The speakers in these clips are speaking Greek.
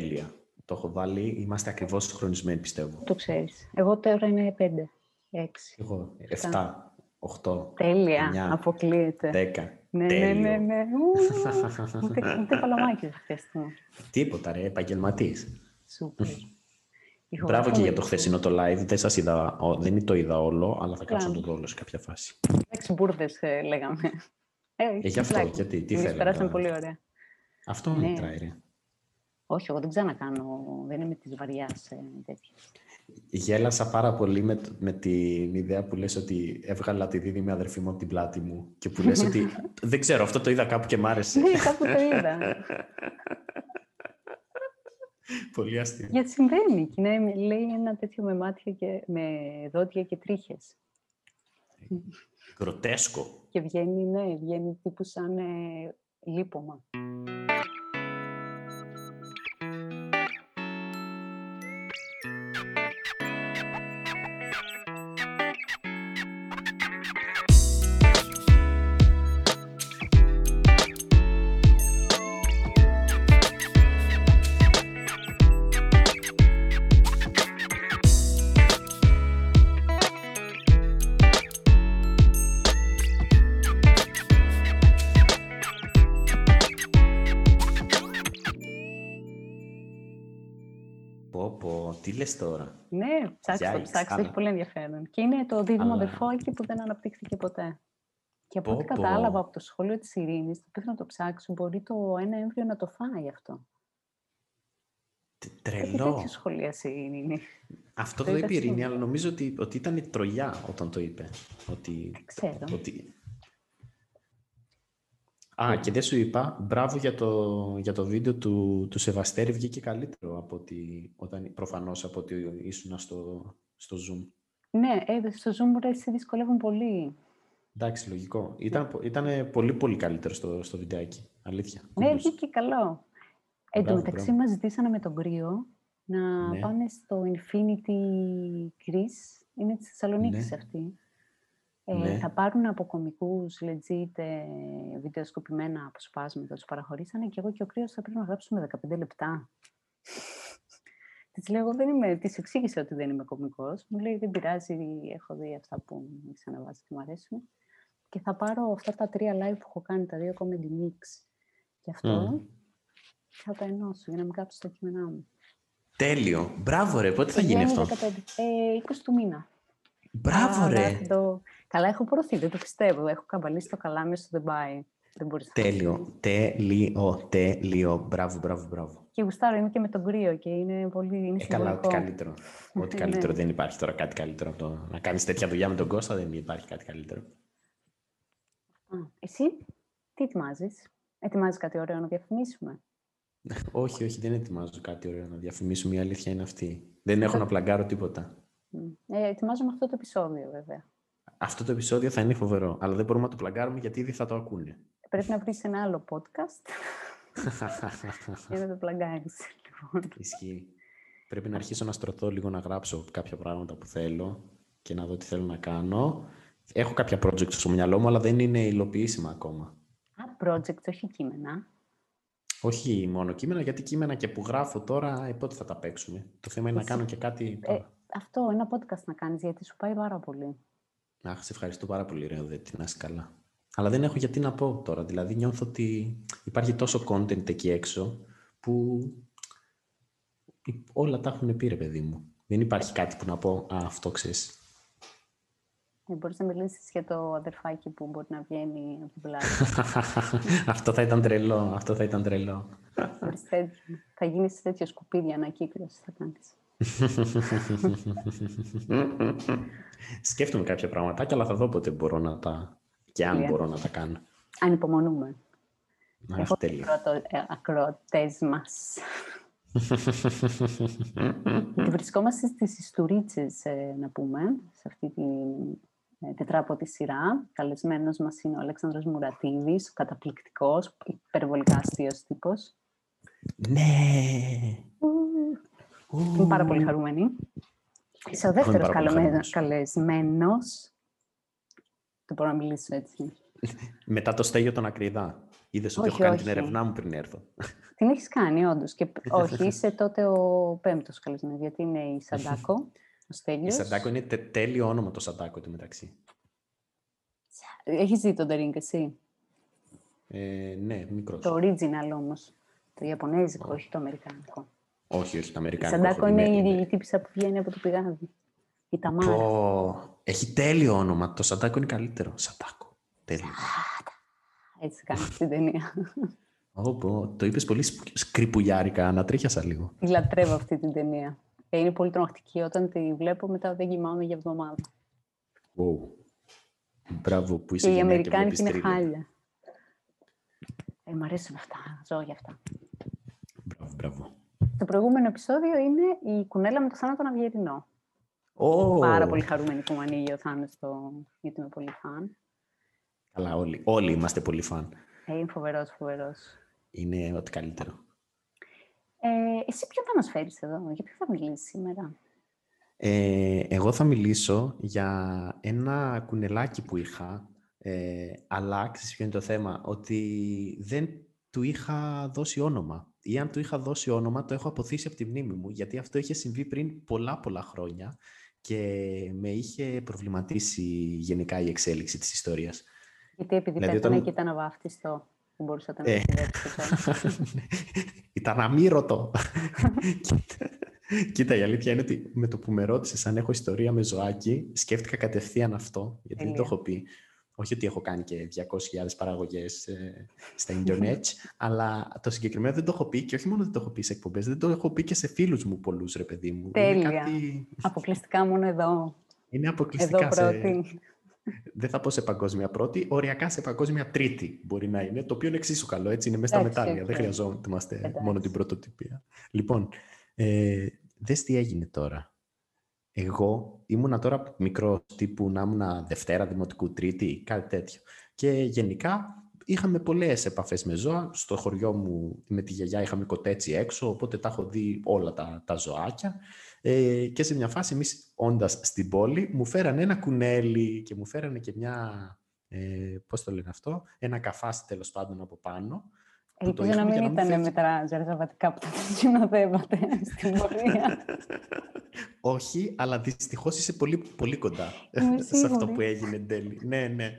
Τέλεια. Το έχω βάλει. Είμαστε ακριβώς χρονισμένοι, πιστεύω. Το ξέρεις. Εγώ τώρα είναι πέντε, έξι. Εγώ, 7, 8, Τέλεια. 9, Αποκλείεται. 10. Ναι, ναι, Τέλειο. ναι, ναι. Ου, Ούτε, ούτε παλαμάκι δεν χρειαστούμε. Τίποτα ρε, επαγγελματής. Σούπερ. Μπράβο και για το Ηχογράφαμε. χθεσινό το live. Δεν σας είδα, ο- δεν το είδα όλο, αλλά θα κάτσω να το Μπράβο. δω όλο σε κάποια φάση. Εντάξει, μπουρδες ε, λέγαμε. Ε, Ε, γι' αυτό, πλάκα. γιατί, τι Εμείς θέλετε περάσαμε τώρα. πολύ ωραία. Αυτό Ναι. μετράει ρε. Όχι, εγώ δεν ξανακάνω. Δεν είμαι της βαριάς ε, τέτοια. Γέλασα πάρα πολύ με, το- με την ιδέα που λες ότι έβγαλα τη δίδυμη αδερφή μου από την πλάτη μου και που λες ότι δεν ξέρω, αυτό το είδα κάπου και μ' άρεσε. Ναι, κάπου το είδα. πολύ αστείο. Γιατί συμβαίνει. Και είναι, λέει ένα τέτοιο με μάτια και με δόντια και τρίχες. Γκροτέσκο. Και βγαίνει, ναι, βγαίνει τύπου σαν ε, λίπομα. Πω πω, τι λες τώρα; Ναι, ψάξτε το, Yikes, ψάξτε, αλλά- έχει πολύ ενδιαφέρον. Και είναι το δίδυμο Αλλά- αδερφάκι που δεν αναπτύχθηκε ποτέ. Και από Πω, ό,τι πω. κατάλαβα από το σχόλιο της Ειρήνης, το πήγα να το ψάξω, μπορεί το ένα έμβριο να το φάει αυτό. Τε- Κάτι Τρελό. τέτοιο σχολίασε η Ειρήνη. Αυτό Το το είδα είπε η Ειρήνη, σήμερα. αλλά νομίζω ότι, ότι ήταν η τρολιά όταν το είπε. Ότι, Δεν ξέρω. ότι... Α, και δεν σου είπα, μπράβο για το, για το βίντεο του, του Σεβαστέρη, βγήκε καλύτερο από ότι, όταν, προφανώς από ότι ήσουν στο, στο Zoom. Ναι, ε, στο Zoom ρε, σε δυσκολεύουν πολύ. Εντάξει, λογικό. Ήταν, πο- ήτανε πολύ πολύ καλύτερο στο, στο βιντεάκι. Αλήθεια. Ναι, Κούντος. βγήκε καλό. Εν τω Μπράβο, μεταξύ μπράβο. μας ζητήσανε με τον Κρύο να Ναι. πάνε στο Infinity Greece. Είναι της Θεσσαλονίκης Ναι. αυτή. Ε, Ναι. Θα πάρουν από κομικούς, legit, ε, βιντεοσκοπημένα αποσπάσματα, τους παραχωρήσανε και εγώ και ο Κρύος θα πρέπει να γράψουμε 15 λεπτά. Της λέω, εγώ δεν είμαι, της εξήγησε ότι δεν είμαι κωμικός. Μου λέει, δεν πειράζει, έχω δει αυτά που μου έχεις αναβάσει και μου αρέσουν. Και θα πάρω αυτά τα τρία live που έχω κάνει, τα δύο comedy mix και αυτό, Μμμ. και θα τα ενώσω για να μην κάψω τα κείμενά μου. Τέλειο. Μπράβο ρε, πότε θα γίνει Βγαίνει αυτό; 15, ε, 20 του μήνα. Μπράβο Α, ρε. θα το- Καλά, έχω προωθεί, δεν το πιστεύω. Έχω καμπαλίσει το καλάμι στο Dubai. Δεν μπορείς να Τέλειο. Τέλειο. Τέλειο. Μπράβο, μπράβο, μπράβο. Και γουστάρω, είμαι και με τον κρύο και είναι πολύ είναι Ε, καλά, ό,τι συμβολικό. καλύτερο. Ό,τι καλύτερο. Ναι. Δεν υπάρχει τώρα κάτι καλύτερο από το να κάνεις τέτοια δουλειά με τον Κώστα. Δεν υπάρχει κάτι καλύτερο. Α, εσύ, τι ετοιμάζεις; Ετοιμάζεις κάτι ωραίο να διαφημίσουμε; όχι, όχι, δεν ετοιμάζω κάτι ωραίο να διαφημίσουμε. Η αλήθεια είναι αυτή. Δεν έχω Το- να πλαγκάρω τίποτα. Μ. Ε, ετοιμάζομαι αυτό το επεισόδιο, βέβαια. Αυτό το επεισόδιο θα είναι φοβερό. Αλλά δεν μπορούμε να το πλαγκάρουμε γιατί ήδη θα το ακούνε. Πρέπει να βρεις ένα άλλο podcast για να το πλαγκάρεις. Λοιπόν. Ισχύει. Πρέπει να αρχίσω να στρωθώ λίγο να γράψω κάποια πράγματα που θέλω και να δω τι θέλω να κάνω. Έχω κάποια projects στο μυαλό μου, αλλά δεν είναι υλοποιήσιμα ακόμα. Α, project, όχι κείμενα. Όχι μόνο κείμενα, γιατί κείμενα και που γράφω τώρα, ε, πότε θα τα παίξουμε; Το θέμα είναι να Εσύ- κάνω και κάτι Ε, τώρα. αυτό, ένα podcast να κάνεις, γιατί σου πάει πάρα πολύ. Αχ, σε ευχαριστώ πάρα πολύ, ρε Οδέτη, να είσαι καλά. Αλλά δεν έχω γιατί να πω τώρα. Δηλαδή, νιώθω ότι υπάρχει τόσο content εκεί έξω που όλα τα έχουν πει, ρε παιδί μου. Δεν υπάρχει κάτι που να πω, α, αυτό ξέρεις. Ε, μπορείς να μιλήσεις για το αδερφάκι που μπορεί να βγαίνει από την πλάτη. αυτό θα ήταν τρελό, αυτό θα ήταν τρελό. Μπορείς τέτοιο. θα γίνεις τέτοιο σκουπίδι ανακύκλωσης θα κάνεις. Σκέφτομαι κάποια πραγματάκια, αλλά θα δω πότε μπορώ να τα... και αν Τέλεια. μπορώ να τα κάνω. Ανυπομονούμε. Α, Έχω τέλεια. πρώτο ε, ακροατές μας. Και βρισκόμαστε στις Ιστουρίτσες, ε, να πούμε, σε αυτή τη ε, τετράποτη σειρά. Καλεσμένος μας είναι ο Αλέξανδρος Μουρατίδης, ο καταπληκτικός, υπερβολικά αστείος τύπος. ναι! Είμαι πάρα πολύ χαρούμενη. Είσαι ο δεύτερος πάρα πολύ καλεμένο- χαρούμενος. καλεσμένος. Δεν μπορώ να μιλήσω έτσι. Μετά το στέγιο τον Ακριδά. Είδες ότι έχω κάνει την ερευνά μου πριν έρθω. Την έχεις κάνει, όντως. Και όχι, είσαι τότε ο πέμπτος καλεσμένος, γιατί είναι η Σαντάκο. Ο Στέλιος. Η Σαντάκο είναι τε, τέλειο όνομα το Σαντάκο του μεταξύ. Έχεις δει τον Τερίνγκ εσύ; Ε, ναι, μικρός. Το original όμως. Το Ιαπωνέζικο, όχι το Αμερικάνικο. Όχι, όχι, το Η Αμερικάνικο. Σαντάκο έχω δει, είναι ναι, η, η τύπησα που βγαίνει από το πηγάδι. Η Ταμάρα. Πω, Έχει τέλειο όνομα. Το Σαντάκο είναι καλύτερο. Σαντάκο. Τέλειο. Έτσι κάνεις στην ταινία. Ω, πω, το είπες πολύ σπου- σκρυπουλιάρικα, ανατρίχιασα λίγο. Τη λατρεύω αυτή την ταινία. Ε, Είναι πολύ τρομακτική. Όταν τη βλέπω, μετά δεν κοιμάμαι για εβδομάδα. Wow. Μπράβο που είσαι Και οι γυναίκα και Αμερικάνικοι βλέπεις είναι thriller. χάλια. Ε, μ' αρέσουν αυτά. Ζω για αυτά. Μπράβο, μπράβο. Το προηγούμενο επεισόδιο είναι η κουνέλα με το Θάνο τον Αυγερινό. Ω, Πάρα πολύ χαρούμενη που μου ανοίγει ο Θάνος το... γιατί είμαι πολύ φαν. Καλά, όλοι, όλοι είμαστε πολύ φαν. Ε, είναι φοβερός, φοβερός. Είναι ό,τι καλύτερο. Ε, εσύ ποιο θα μας φέρεις εδώ, για ποιο θα μιλήσεις σήμερα; Ε, εγώ θα μιλήσω για ένα κουνελάκι που είχα, ε, αλλά ξέρεις ποιο είναι το θέμα, ότι δεν του είχα δώσει όνομα. Ή αν του είχα δώσει όνομα, το έχω αποθήσει από τη μνήμη μου, γιατί αυτό είχε συμβεί πριν πολλά πολλά χρόνια και με είχε προβληματίσει γενικά η εξέλιξη της ιστορίας. Γιατί επειδή Δηλαδή, πέθανε όταν- και ήταν αβάφτιστο, δεν μπορούσατε να Ε. το συνδέσετε. Ήταν αμύρωτο. Κοίτα- Κοίτα, η αλήθεια είναι ότι με το που με ρώτησες αν έχω ιστορία με ζωάκι, σκέφτηκα κατευθείαν αυτό, γιατί δεν το Τέλεια. έχω πει. Όχι ότι έχω κάνει και 200.000 παραγωγές ε, στα ίντερνετ, αλλά το συγκεκριμένο δεν το έχω πει και όχι μόνο δεν το έχω πει σε εκπομπές, δεν το έχω πει και σε φίλους μου πολλούς, ρε παιδί μου. Τέλεια. Είναι, κάτι... Αποκλειστικά μόνο εδώ. είναι Εδώ αποκλειστικά σε... πρώτη. Δεν θα πω σε παγκόσμια πρώτη, οριακά σε παγκόσμια τρίτη μπορεί να είναι, το οποίο είναι εξίσου καλό, έτσι είναι μέσα στα Εντάξει, μετάλλια, οκ. δεν χρειαζόμαστε Εντάξει. μόνο την πρωτοτυπία. Λοιπόν, ε, δες τι έγινε τώρα. Εγώ ήμουνα τώρα μικρός τύπου να ήμουν Δευτέρα Δημοτικού Τρίτη, κάτι τέτοιο. Και γενικά είχαμε πολλές επαφές με ζώα. Στο χωριό μου με τη γιαγιά είχαμε κοτέτσι έξω, οπότε τα έχω δει όλα τα, τα ζωάκια. Ε, και σε μια φάση εμείς όντας στην πόλη μου φέρανε ένα κουνέλι και μου φέρανε και μια, ε, πώς το λένε αυτό, ένα καφάσι τέλος πάντων από πάνω. που το Ελπίζω να είχαμε μην για ήταν φεύγει. με τα ζαρζαβατικά που τα συνοδεύατε στην πορεία. Όχι, αλλά δυστυχώς είσαι πολύ, πολύ κοντά Είμαι σε αυτό σίγουρη. που έγινε εν τέλει. Ναι, ναι.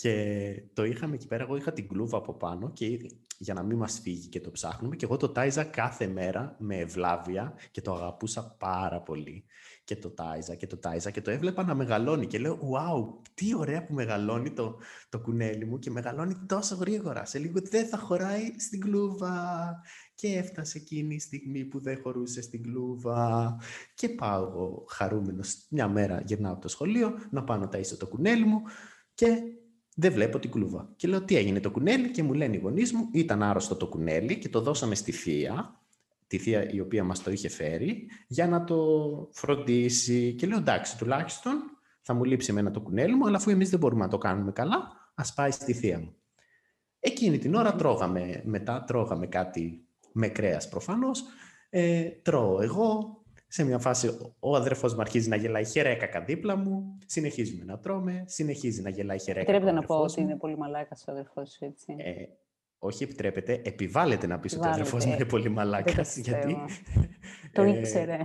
Και το είχαμε εκεί πέρα, εγώ είχα την κλούβα από πάνω και ήδη- για να μην μας φύγει και το ψάχνουμε και εγώ το τάιζα κάθε μέρα με ευλάβεια και το αγαπούσα πάρα πολύ. Και το τάιζα και το τάιζα και το έβλεπα να μεγαλώνει και λέω «Wow, τι ωραία που μεγαλώνει το, το κουνέλι μου και μεγαλώνει τόσο γρήγορα. Σε λίγο δεν θα χωράει στην κλούβα». Και έφτασε εκείνη η στιγμή που δεν χωρούσε στην κλούβα. Και πάω εγώ χαρούμενος μια μέρα γυρνάω από το σχολείο να πάω να ταΐσω το κουνέλι μου και δεν βλέπω την κλούβα. Και λέω τι έγινε το κουνέλι και μου λένε οι γονείς μου ήταν άρρωστο το κουνέλι και το δώσαμε στη θεία, τη θεία η οποία μας το είχε φέρει, για να το φροντίσει. Και λέω εντάξει τουλάχιστον θα μου λείψει εμένα το κουνέλι μου, αλλά αφού εμείς δεν μπορούμε να το κάνουμε καλά, ας πάει στη θεία μου. Εκείνη την ώρα τρώγαμε, μετά τρώγαμε κάτι με κρέας προφανώς, ε, τρώω εγώ, σε μια φάση ο- ο αδερφός μου αρχίζει να γελάει χερέκακα δίπλα μου, συνεχίζουμε να τρώμε, συνεχίζει να γελάει χερέκακα Επιτρέπεται ο να πω αδερφός ότι μου. είναι πολύ μαλάκας ο αδερφός σου, έτσι; Ε, όχι επιτρέπεται, επιβάλλεται να πεις ότι ο αδερφός μου Επιβάλλεται. είναι πολύ Δεν το μαλάκας, γιατί... πιστεύω. Το ε, ήξερε.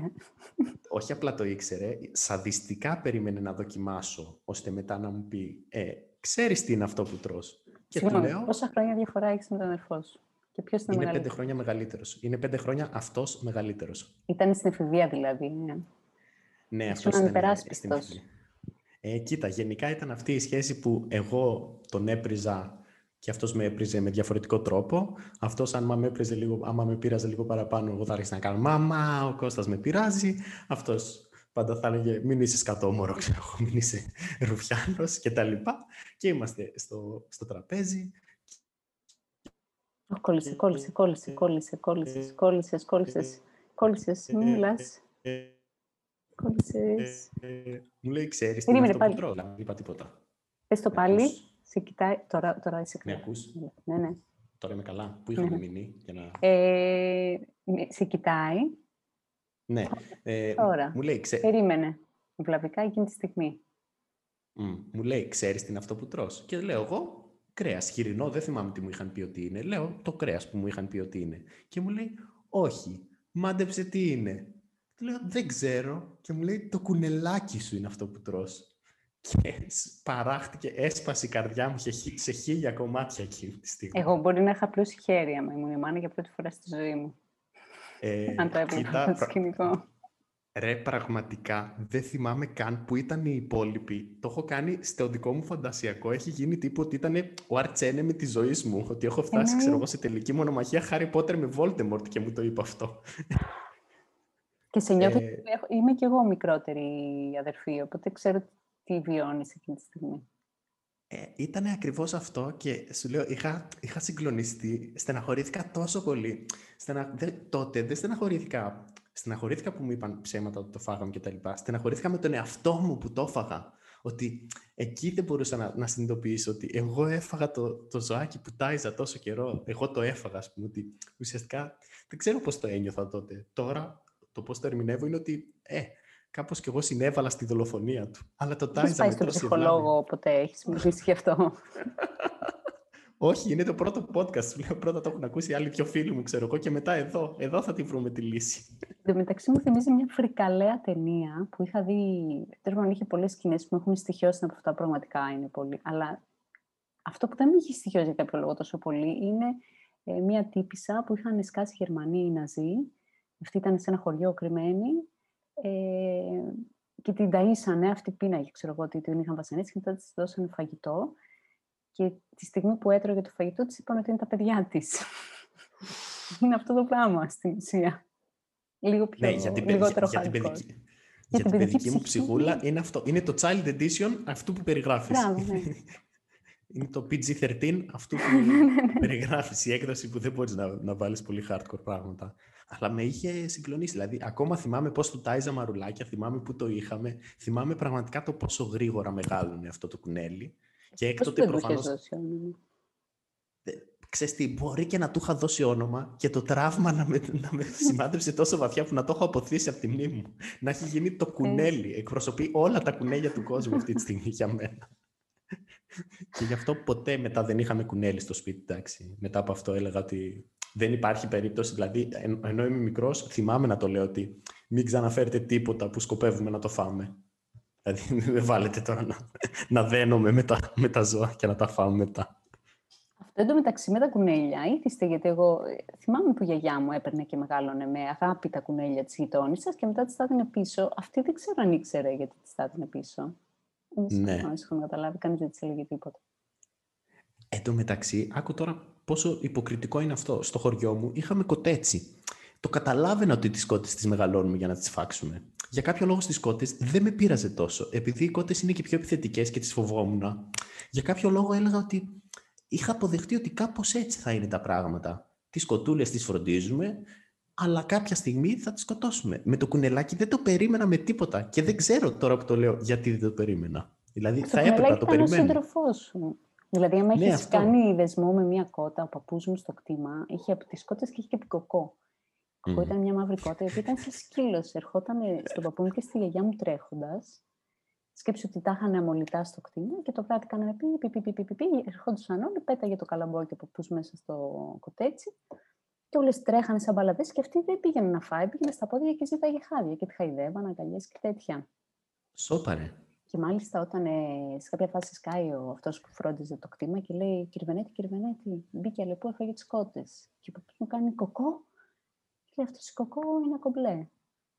όχι απλά το ήξερε, σαδιστικά περίμενε να δοκιμάσω, ώστε μετά να μου πει ε, «Ξέρεις τι είναι αυτό που τρως» και του Συγγνώμη, λέω πόσα χρόνια διαφορά έχεις με τον αδερφό σου; Και ποιος ήταν «Είναι πέντε μεγαλύτερο. χρόνια μεγαλύτερος». Είναι πέντε χρόνια αυτός μεγαλύτερος. Ήταν στην εφηβεία δηλαδή. ναι. Ναι, Ήσουν αυτός ήταν ε, στην ανυπεράσπιστος. εφηβεία. Ε, κοίτα, γενικά ήταν αυτή η σχέση που εγώ τον έπριζα και αυτός με έπριζε με διαφορετικό τρόπο. Αυτός άμα με, έπριζε λίγο, άμα με πείραζε λίγο παραπάνω, εγώ θα άρχισα να κάνω «Μαμά, ο Κώστας με πειράζει». Αυτός πάντα θα έλεγε «Μην είσαι σκατόμορο, ξέρω εγώ, μην είσαι ρουφιάνος» και τα λοιπά. Και είμαστε στο, στο τραπέζι. Ω, Κόλλησες, κόλλησες, κόλλησες, κόλλησες, κόλλησες, κόλλησες, κόλλησε. Κόλλησες, μην μιλά. Ε, Κόλλησες. ε, μου λέει «Ξέρεις τι είναι Περίμενε αυτό που πάλι. τρώω». Δεν είπα τίποτα. Πες το Με πάλι. ακούς; Σε κοιτάει. Τώρα, τώρα είσαι Με καλά. ακούς; Ναι, ναι. Τώρα είμαι καλά. Πού είχαμε Ναι. μείνει για να... Ε, ναι, σε κοιτάει. Ναι. Ε, Τώρα. Μου λέει, ξέ... Περίμενε. Βλαβικά εκείνη τη στιγμή. Μμ, μου λέει, ξέρεις τι είναι αυτό που τρως; Και λέω εγώ, κρέας χοιρινό, δεν θυμάμαι τι μου είχαν πει ότι είναι. Λέω το κρέας που μου είχαν πει ότι είναι. Και μου λέει, Όχι, μάντεψε τι είναι. Του λέω, Δεν ξέρω. Και μου λέει, Το κουνελάκι σου είναι αυτό που τρως. Και παράχτηκε, έσπασε η καρδιά μου σε χίλια κομμάτια εκείνη τη στιγμή. Εγώ μπορεί να είχα πλούσει χέρι άμα ήμουν η μάνα για πρώτη φορά στη ζωή μου. Ε, Αν το έβλεπα το σκηνικό. Ρε, πραγματικά δεν θυμάμαι καν που ήταν οι υπόλοιποι. Το έχω κάνει στο δικό μου φαντασιακό. Έχει γίνει τύπο ότι ήταν ο με της ζωής μου. Ότι έχω φτάσει, ξέρω εγώ, σε τελική μονομαχία Χάρι Πότερ με Voldemort και μου το είπε αυτό. Και σε νιώθω ε... είμαι κι εγώ μικρότερη αδερφή, οπότε ξέρω τι βιώνεις εκείνη τη στιγμή. Ε, ήταν ακριβώς αυτό και σου λέω, είχα, είχα συγκλονιστεί, στεναχωρήθηκα τόσο πολύ. Στενα... τότε δεν στεναχωρήθηκα Στεναχωρήθηκα που μου είπαν ψέματα ότι το φάγαμε και τα λοιπά. Στεναχωρήθηκα με τον εαυτό μου που το έφαγα. Ότι εκεί δεν μπορούσα να, να συνειδητοποιήσω ότι εγώ έφαγα το, το ζωάκι που τάιζα τόσο καιρό. Εγώ το έφαγα, ας πούμε. Ότι ουσιαστικά δεν ξέρω πώς το ένιωθα τότε. Τώρα το πώς το ερμηνεύω είναι ότι ε, κάπως κι εγώ συνέβαλα στη δολοφονία του. Αλλά το τάιζα με στον ψυχολόγο ποτέ έχεις μιλήσει γι' αυτό. Όχι, είναι το πρώτο podcast. Σου λέω πρώτα το έχουν ακούσει άλλοι πιο φίλοι μου, ξέρω εγώ, και μετά εδώ. Εδώ θα τη βρούμε τη λύση. Εν μεταξύ μου θυμίζει μια φρικαλέα ταινία που είχα δει. Τέλος πάντων, είχε πολλές σκηνές που με έχουν στοιχειώσει από αυτά πραγματικά είναι πολύ. Αλλά αυτό που δεν με είχε στοιχειώσει για κάποιο λόγο τόσο πολύ είναι ε, μια τύπησα που είχαν σκάσει Γερμανοί οι Ναζί. Αυτή ήταν σε ένα χωριό κρυμμένη. Ε, και την ταΐσανε, αυτή πίναγε, ξέρω εγώ, ότι την είχαν βασανίσει και μετά της δώσανε φαγητό. Και τη στιγμή που έτρωγε το φαγητό της είπαν ότι είναι τα παιδιά της. είναι αυτό το πράγμα στην ουσία. Λίγο πιο ναι, για την, λιγότερο για, για την παιδική, για, την παιδική, μου ψυχούλα είναι αυτό. Είναι το child edition αυτού που περιγράφεις. ναι. είναι το PG-13 αυτού που ναι, ναι, περιγράφεις, η έκδοση που δεν μπορείς να, να βάλεις πολύ hardcore πράγματα. Αλλά με είχε συγκλονίσει. Δηλαδή, ακόμα θυμάμαι πώς του τάιζα μαρουλάκια, θυμάμαι που το είχαμε, θυμάμαι πραγματικά το πόσο γρήγορα μεγάλωνε αυτό το κουνέλι. Και έκτοτε προφανώ. Ξέρεις τι, μπορεί και να του είχα δώσει όνομα και το τραύμα να με, να με σημάδεψε τόσο βαθιά που να το έχω αποθήσει από τη μνήμη μου. Να έχει γίνει το κουνέλι. Εκπροσωπεί όλα τα κουνέλια του κόσμου αυτή τη στιγμή για μένα. και γι' αυτό ποτέ μετά δεν είχαμε κουνέλι στο σπίτι, εντάξει. Μετά από αυτό έλεγα ότι δεν υπάρχει περίπτωση. Δηλαδή, ενώ είμαι μικρός, θυμάμαι να το λέω ότι μην ξαναφέρετε τίποτα που σκοπεύουμε να το φάμε. Δηλαδή δεν βάλετε τώρα να, να δένομαι με τα, με τα ζώα και να τα φάμε μετά. Αυτό εντωμεταξύ με τα κουνέλια ήθιστε, γιατί εγώ θυμάμαι που η γιαγιά μου έπαιρνε και μεγάλωνε με αγάπη τα κουνέλια της γειτόνισσα και μετά της τα πίσω. Αυτή δεν ξέρω αν ήξερε γιατί της τα πίσω. Ναι. Δεν είχαμε καταλάβει, κανείς δεν της έλεγε τίποτα. Εν τω μεταξύ, άκου τώρα πόσο υποκριτικό είναι αυτό. Στο χωριό μου είχαμε κοτέτσι. Το καταλάβαινα ότι τι κότε τις μεγαλώνουμε για να τις φάξουμε για κάποιο λόγο στις κότες δεν με πείραζε τόσο. Επειδή οι κότες είναι και πιο επιθετικές και τις φοβόμουν, για κάποιο λόγο έλεγα ότι είχα αποδεχτεί ότι κάπως έτσι θα είναι τα πράγματα. Τις κοτούλες τις φροντίζουμε, αλλά κάποια στιγμή θα τις σκοτώσουμε. Με το κουνελάκι δεν το περίμενα με τίποτα. Και δεν ξέρω τώρα που το λέω γιατί δεν το περίμενα. Δηλαδή το θα έπρεπε να το περιμένω. Είναι ο σύντροφός σου. Δηλαδή, αν ναι, έχεις κάνει δεσμό με μία κότα, ο παππούς μου στο κτήμα, είχε από τις κότες και είχε και την κοκό. Mm. ήταν μια μαύρη κότα, η οποία ήταν σε σκύλος. Ερχόταν στον παππού μου και στη γιαγιά μου τρέχοντας. Σκέψου ότι τα είχαν αμολυτά στο κτίριο και το βράδυ κάνανε πι, πι, πι, πι, πι, πι, ερχόντουσαν όλοι, πέταγε το καλαμπόκι από παππούς μέσα στο κοτέτσι και όλες τρέχανε σαν μπαλαδέ και αυτή δεν πήγαινε να φάει, πήγαινε στα πόδια και ζήταγε χάδια και τη χαϊδεύαν, αγκαλιές και τέτοια. Σόπαρε. Και μάλιστα όταν ε, σε κάποια φάση σκάει ο αυτός που φρόντιζε το κτήμα και λέει Κυρβενέτη, Κυρβενέτη, μπήκε αλεπού, έφαγε τις κότες. Και ο μου κάνει κοκό λέει αυτό η κοκό είναι κομπλέ.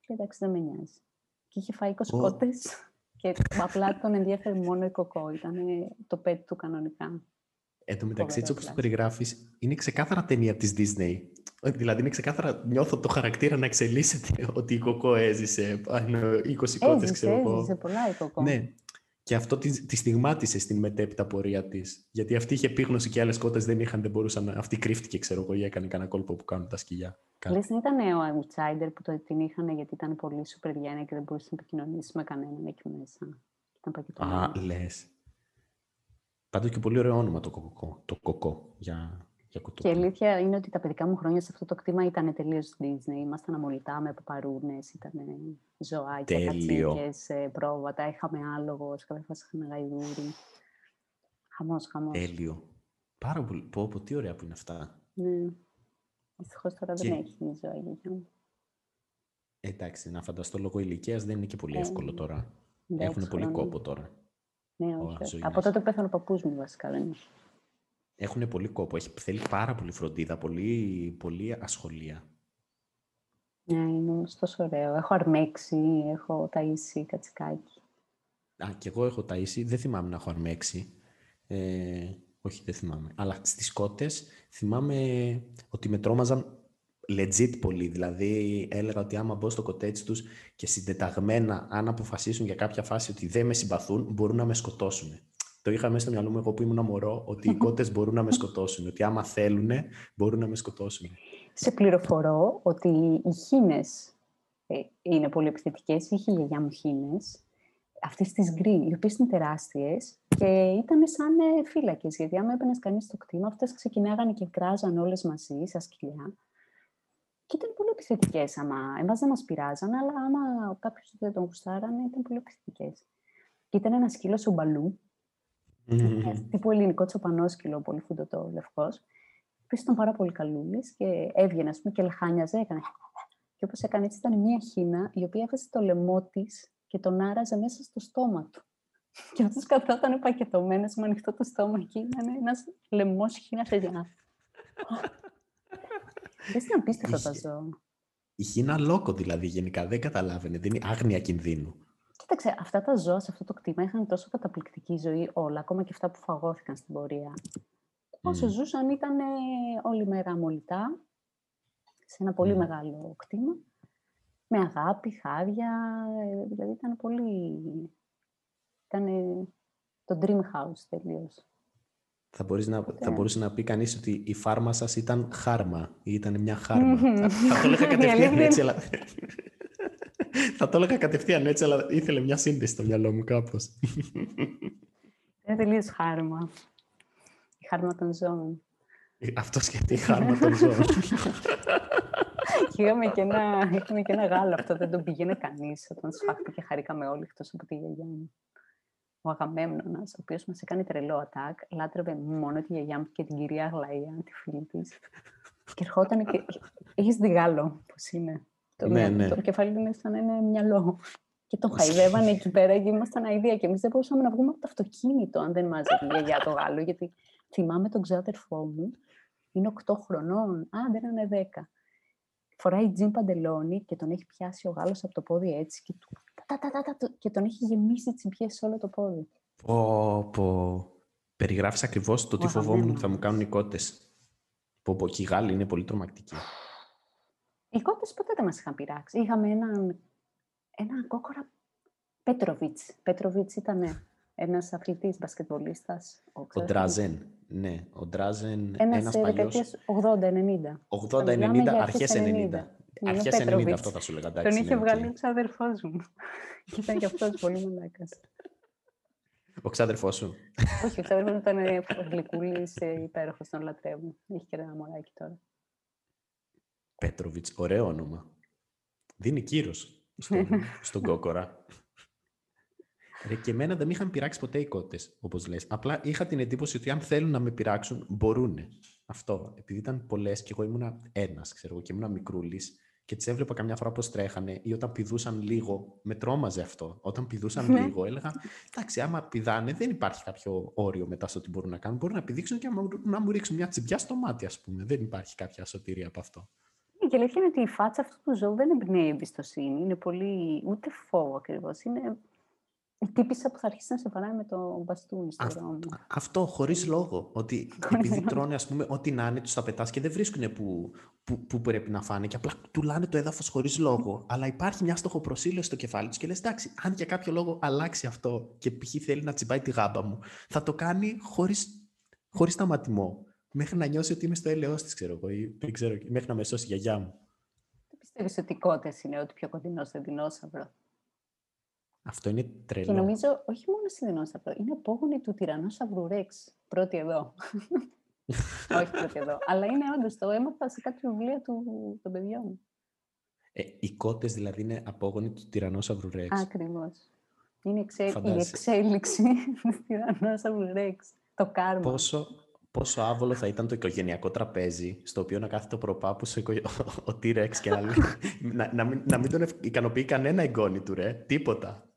Και εντάξει, δεν με νοιάζει. Και είχε φάει 20 oh. και απλά τον ενδιαφέρει μόνο η κοκό. Ήταν το πέτ του κανονικά. Εν τω μεταξύ, έτσι όπως το περιγράφεις, είναι ξεκάθαρα ταινία της Disney. Δηλαδή, είναι ξεκάθαρα, νιώθω το χαρακτήρα να εξελίσσεται ότι η κοκό έζησε. Αν 20 κότες, ξέρω εγώ. Έζησε πολλά η κοκό. Ναι. Και αυτό τη, τη στιγμάτισε στην μετέπειτα πορεία της. Γιατί αυτή είχε επίγνωση και άλλες κότες δεν είχαν, δεν μπορούσαν. Αυτή κρύφτηκε, ξέρω εγώ, ή έκανε κανένα κόλπο που κάνουν τα σκυλιά. Λες δεν ήταν ο outsider που το, την είχαν γιατί ήταν πολύ super και δεν μπορούσε να επικοινωνήσει με κανέναν εκεί μέσα. Α, λες. Πάντως και πολύ ωραίο όνομα το κοκό. Το κοκό για, για Και η αλήθεια είναι ότι τα παιδικά μου χρόνια σε αυτό το κτήμα ήταν τελείως Disney. Ήμασταν αμολυτά με παπαρούνες, ήταν ζωάκια, κατσίκε, ε, πρόβατα. Είχαμε άλογος, σε κάποια φάση είχαμε γαϊδούρι. Χαμός, χαμός. Τέλειο. Πάρα πολύ. Πω, πω, τι ωραία που είναι αυτά. Ναι. Δυστυχώς τώρα δεν έχει η ζωή μου. Εντάξει, να φανταστώ λόγω ηλικίας δεν είναι και πολύ ε, εύκολο τώρα. Έχουν πολύ κόπο τώρα. Ναι, όχι. Από τότε που πέθανε ο παππούς μου, βασικά δεν είναι. Έχουν πολύ κόπο. Έχει, θέλει πάρα πολύ φροντίδα, πολύ, πολύ ασχολία. Ναι, είναι όμως τόσο ωραίο. Έχω αρμέξει, έχω ταΐσει κατσικάκι. Α, και εγώ έχω ταΐσει. Δεν θυμάμαι να έχω αρμέξει. Ε, όχι, δεν θυμάμαι. Αλλά στις κότες θυμάμαι ότι με τρόμαζαν legit πολύ. Δηλαδή έλεγα ότι άμα μπω στο κοτέτσι τους και συντεταγμένα αν αποφασίσουν για κάποια φάση ότι δεν με συμπαθούν, μπορούν να με σκοτώσουν. Το είχα μέσα στο μυαλό μου εγώ που ήμουν μωρό, ότι οι κότες μπορούν να με σκοτώσουν. Ότι άμα θέλουν, μπορούν να με σκοτώσουν. Σε πληροφορώ ότι οι χήνες ε, είναι πολύ επιθετικές. Είχε η γιαγιά μου χήνες, αυτές τις γκρι, οι οποίες είναι τεράστιες και ήταν σαν ε, φύλακες, γιατί άμα έπαιρνες κανείς στο κτήμα, αυτές ξεκινάγανε και κράζαν όλες μαζί, σαν σκυλιά. Και ήταν πολύ επιθετικές άμα. Εμάς δεν μας πειράζαν, αλλά άμα κάποιος δεν τον γουστάρανε, ήταν πολύ επιθετικές. Και ήταν ένας σκύλος σομπαλού, mm-hmm. τύπου ελληνικό τσοπανόσκυλο, πολύ φουντωτό, λευκός. Επίσης ήταν πάρα πολύ καλούλης και έβγαινε, ας πούμε, και λεχάνιαζε, έκανε. Και όπως έκανε έτσι, ήταν μια χίνα η οποία έβαζε το λαιμό της και τον άραζε μέσα στο στόμα του. Και αυτός καθόταν πακετωμένος με ανοιχτό το στόμα και ήταν ένας λαιμός χίνας έτσι. Δεν ήταν απίστευτα τα ζώα. Η χίνα λόκο δηλαδή γενικά δεν καταλάβαινε, δεν είναι άγνοια κινδύνου. Κοίταξε, αυτά τα ζώα σε αυτό το κτήμα είχαν τόσο καταπληκτική ζωή όλα, ακόμα και αυτά που φαγώθηκαν στην πορεία. Mm. Όσο ζούσαν ήταν όλη μέρα αμολυτά, σε ένα πολύ μεγάλο κτήμα, με αγάπη, χάδια, ε, δηλαδή ήταν πολύ... Ήταν το dream house τελείως. Θα, μπορείς να, θα μπορούσε να πει κανείς ότι η φάρμα σας ήταν χάρμα ή ήταν μια χάρμα. θα, θα το έλεγα κατευθείαν έτσι, αλλά... θα το έλεγα κατευθείαν έτσι, αλλά ήθελε μια σύνδεση στο μυαλό μου κάπως. Είναι τελείως χάρμα. Η χάρμα των ζώων. Ε, αυτός σκεφτεί η χάρμα των ζώων. είχαμε, και ένα, είχαμε και ένα γάλο, αυτό δεν τον πήγαινε κανείς όταν σφάχτηκε χαρήκαμε όλοι εκτός από τη γιαγιά μου ο Αγαμέμνονας, ο οποίος μας έκανε τρελό ατάκ, λάτρευε μόνο τη γιαγιά μου και την κυρία Αγλαία, τη φίλη της. και ερχόταν και... Έχεις δει Γάλλο, πώς είναι; Το, ναι, ναι. το κεφάλι του είναι σαν ένα μυαλό. Και τον χαϊδεύανε εκεί πέρα και ήμασταν αηδία. Και εμείς δεν μπορούσαμε να βγούμε από το αυτοκίνητο αν δεν μάζευε η γιαγιά το Γάλλο. Γιατί θυμάμαι τον ξάδερφό μου, είναι 8 χρονών. Α, δεν είναι 10. Φοράει τζιν παντελόνι και τον έχει πιάσει ο Γάλλος από το πόδι έτσι και του και τον έχει γεμίσει τσιμπιές σε όλο το πόδι. Πω, πω. Περιγράφεις ακριβώς το τι φοβόμουν ότι θα μου κάνουν οι κότες. Πω, πω, και οι Γάλλοι είναι πολύ τρομακτικοί. Οι κότες ποτέ δεν μας είχαν πειράξει. Είχαμε έναν, έναν κόκορα Πέτροβιτς. Πέτροβιτς ήταν ένας αθλητής μπασκετβολίστας. Ο, Ντράζεν. Ναι, ο Ντράζεν. Ένας, ένας παλιός... 80-90. 80-90, αρχές 90. Αρχές 90 αυτό θα σου λέγα. Τον είχε βγάλει ο ξάδερφό μου. Και ήταν και αυτός πολύ μαλάκας. Ο ξάδερφό σου. Όχι, ο ξάδερφό μου ήταν γλυκούλης, υπέροχος, τον λατρεύω. Έχει και ένα μωράκι τώρα. Πέτροβιτς, ωραίο όνομα. Δίνει κύρος στον, στον κόκορα. Ρε, και εμένα δεν με είχαν πειράξει ποτέ οι κότες, όπως λες. Απλά είχα την εντύπωση ότι αν θέλουν να με πειράξουν, μπορούν. Αυτό. Επειδή ήταν πολλές και εγώ ήμουνα ένας, ξέρω εγώ, και ήμουνα μικρούλης και τις έβλεπα καμιά φορά πώς τρέχανε ή όταν πηδούσαν λίγο, με τρόμαζε αυτό. Όταν πηδούσαν ναι. λίγο, έλεγα Εντάξει, άμα πηδάνε, δεν υπάρχει κάποιο όριο μετά στο τι μπορούν να κάνουν. Μπορούν να πηδήξουν και να μου ρίξουν μια τσιμπιά στο μάτι, ας πούμε. Δεν υπάρχει κάποια σωτηρία από αυτό. Ναι, και αλήθεια είναι ότι η φάτσα αυτού του ζώου δεν εμπνέει εμπιστοσύνη. Είναι πολύ. ούτε φόβο ακριβώς. Είναι η τύπησα που θα αρχίσει να σε παράει με το μπαστούνι στο δρόμο. Αυτό χωρίς λόγο. Ότι επειδή τρώνε, ας πούμε, ό,τι να είναι, τους τα πετάς και δεν βρίσκουν που, που, που πρέπει να φάνε και απλά τουλάνε το έδαφος χωρίς λόγο. Αλλά υπάρχει μια στοχοπροσύλωση στο κεφάλι τους και λες: Εντάξει, αν για κάποιο λόγο αλλάξει αυτό και π.χ. θέλει να τσιμπάει τη γάμπα μου, θα το κάνει χωρίς χωρίς σταματημό. Μέχρι να νιώσει ότι είμαι στο έλεος της, ξέρω εγώ, ή δεν ξέρω, μέχρι να με σώσει η γιαγιά μου. Δεν πιστεύεις ότι οι κότες είναι ό,τι πιο κοντινό σε δεινόσαυρο; Αυτό είναι τρελό. Και νομίζω, όχι μόνο στη δεινόσαυρο, είναι απόγονοι του τυρανόσαυρου Ρεξ. Πρώτη εδώ. όχι πρώτη εδώ. Αλλά είναι όντως το έμαθα σε κάποια βιβλία του, των παιδιών. Ε, οι κότες δηλαδή είναι απόγονοι του τυρανόσαυρου Ρεξ. Ακριβώς. Είναι εξέ... η εξέλιξη του τυρανόσαυρου Ρεξ. Το κάρμα. Πόσο, πόσο άβολο θα ήταν το οικογενειακό τραπέζι, στο οποίο να κάθεται ο προπάπους ο, ο, ο T-Rex και να, να, να, μην, να μην τον ικανοποιεί κανένα εγγόνι του, ρε. Τίποτα.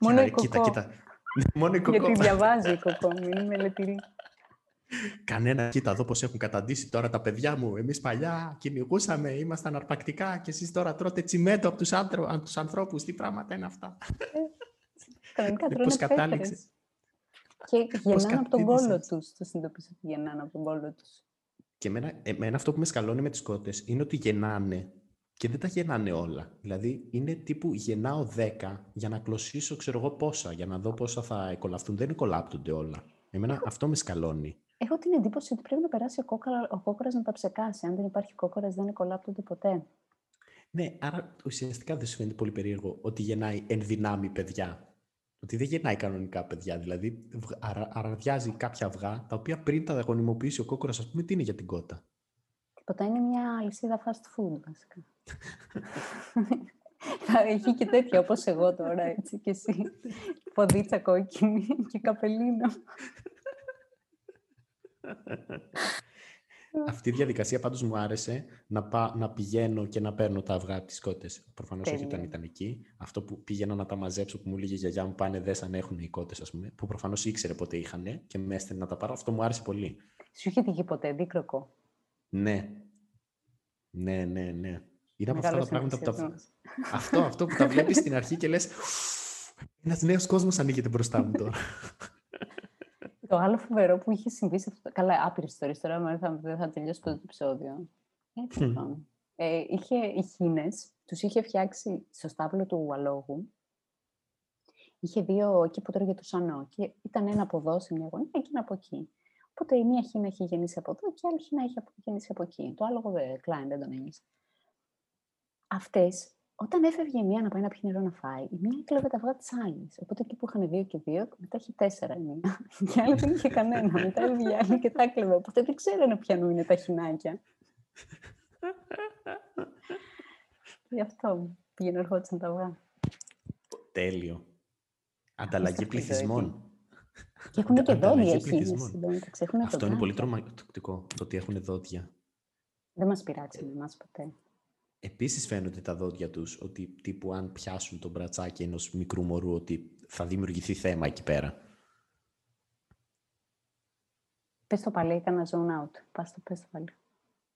Μόνο η κοκό. Κοίτα, κοίτα. Μόνο η κοκό. Γιατί διαβάζει η κοκό, μην μελετηρεί. Κανένα, κοίτα εδώ πώς έχουν καταντήσει τώρα τα παιδιά μου. Εμείς παλιά κυνηγούσαμε, ήμασταν αρπακτικά και εσείς τώρα τρώτε τσιμέντο από τους, άνθρω... τους ανθρώπους. Τι πράγματα είναι αυτά. Ε, κανονικά τρώνε πέτρες. Και γεννάνε από τον κόλλο τους. Το συνειδητοποιήσω ότι γεννάνε από τον κόλλο τους. Και εμένα, εμένα αυτό που με σκαλώνει με τις κότες είναι ότι γεννάνε και δεν τα γεννάνε όλα. Δηλαδή είναι τύπου γεννάω 10 για να κλωσίσω ξέρω εγώ πόσα, για να δω πόσα θα εκολαφθούν. Δεν εκολάπτονται όλα. Εμένα αυτό με σκαλώνει. Έχω την εντύπωση ότι πρέπει να περάσει ο, κόκορα, ο κόκορας να τα ψεκάσει. Αν δεν υπάρχει κόκορας δεν εκολάπτονται ποτέ. Ναι, άρα ουσιαστικά δεν σου φαίνεται πολύ περίεργο ότι γεννάει εν δυνάμει παιδιά. Ότι δεν γεννάει κανονικά παιδιά. Δηλαδή, αραδιάζει κάποια αυγά, τα οποία πριν τα γονιμοποιήσει ο κόκορα, ας πούμε, τι είναι για την κότα; Τίποτα. Είναι μια αλυσίδα fast food, βασικά. Θα έχει και τέτοια όπως εγώ τώρα, έτσι, και εσύ. Ποδίτσα κόκκινη και καπελίνο. Αυτή η διαδικασία πάντως μου άρεσε να, πά, να πηγαίνω και να παίρνω τα αυγά από τις κότες. Προφανώς όχι όταν ήταν εκεί. Αυτό που πήγαινα να τα μαζέψω που μου λέγε η γιαγιά μου πάνε δες αν έχουν οι κότες ας πούμε. Που προφανώς ήξερε πότε είχαν και με έστελνε να τα πάρω. Αυτό μου άρεσε πολύ. Σου είχε τύχει ποτέ δίκροκο; Ναι. Ναι, ναι, ναι. Είναι από αυτά τα πράγματα που τα... αυτό, αυτό που τα βλέπεις στην αρχή και λες ένας νέος κόσμος ανοίγεται μπροστά μου τώρα. Το άλλο φοβερό που είχε συμβεί σε αυτό. Καλά, άπειρες ιστορίες τώρα, θα, δεν θα τελειώσει το επεισόδιο. Έτσι, ε, είχε οι χίνες, τους είχε φτιάξει στο στάβλο του αλόγου. Είχε δύο εκεί που τρώγε το σανό. Και ήταν ένα από εδώ σε μια γωνία και ένα από εκεί. Οπότε η μία χίνα είχε γεννήσει από εδώ και η άλλη χίνα είχε γεννήσει από εκεί. Το άλλο δεν, κλάιν, δεν τον ένιωσε. Αυτές όταν έφευγε η μία να πάει να πιει νερό να φάει, η μία έκλεβε τα αυγά της άλλη. Οπότε εκεί που είχαν δύο και δύο, μετά είχε τέσσερα η μία. Η άλλη δεν είχε κανένα. Μετά έβγαινε η άλλη και τα έκλεβε. Οπότε δεν ξέρανε ποιανού είναι τα χινάκια. Γι' αυτό πήγαινε ερχόντουσαν τα αυγά. Τέλειο. Ανταλλαγή πληθυσμών. Και έχουν και δόντια εκεί. Αυτό είναι πολύ τρομακτικό, το ότι έχουν δόντια. Δεν μας πειράξει εμάς ποτέ. Επίσης φαίνονται τα δόντια τους ότι τύπου αν πιάσουν τον μπρατσάκι ενός μικρού μωρού ότι θα δημιουργηθεί θέμα εκεί πέρα. Πες το πάλι, έκανα zone out. Πας το, πες το πάλι.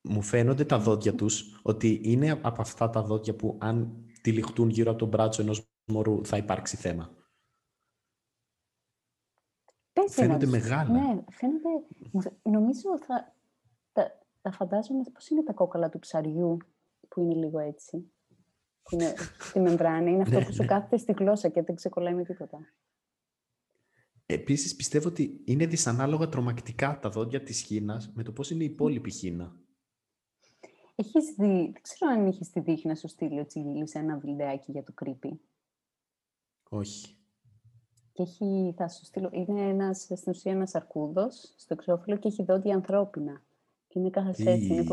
Μου φαίνονται τα δόντια τους ότι είναι από αυτά τα δόντια που αν τυλιχτούν γύρω από τον μπράτσο ενός μωρού θα υπάρξει θέμα. Πες φαίνονται μεγάλα. Ναι, φαίνονται... Νομίζω θα... Τα, τα φαντάζομαι πώς είναι τα κόκαλα του ψαριού που είναι λίγο έτσι. Που είναι στη μεμβράνη. Είναι αυτό ναι, που σου ναι. κάθεται στη γλώσσα και δεν ξεκολλάει με τίποτα. Επίσης πιστεύω ότι είναι δυσανάλογα τρομακτικά τα δόντια της χήνας με το πώς είναι η υπόλοιπη χήνα. Έχεις δει, δεν ξέρω αν είχες τη δείχνει να σου στείλει ο Τσιγίλης ένα βιντεάκι για το creepy. Όχι. Και έχει, θα σου στείλω, είναι ένας, στην ουσία ένας αρκούδος στο εξώφυλλο και έχει δόντια ανθρώπινα. Και είναι κάθε έτσι. Είναι,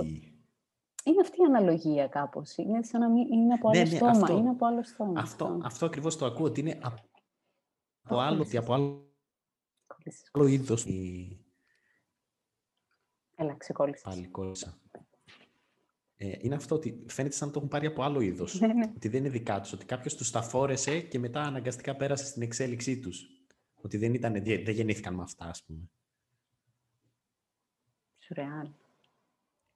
είναι αυτή η αναλογία κάπως. Είναι σαν να μην είναι από άλλο ναι, ναι, στόμα. Αυτό, είναι από άλλο στόμα. Αυτό, αυτό. αυτό ακριβώς το ακούω, ότι είναι από, από άλλο, από άλλο, άλλο είδος. Έλα, ξεκόλλησες. Πάλι κόλλησα. Ε, είναι αυτό ότι φαίνεται σαν να το έχουν πάρει από άλλο είδος. Ναι, ναι. Ότι δεν είναι δικά τους. Ότι κάποιος τους τα φόρεσε και μετά αναγκαστικά πέρασε στην εξέλιξή τους. Ότι δεν, ήταν, δεν γεννήθηκαν με αυτά, ας πούμε. Σουρεάλ.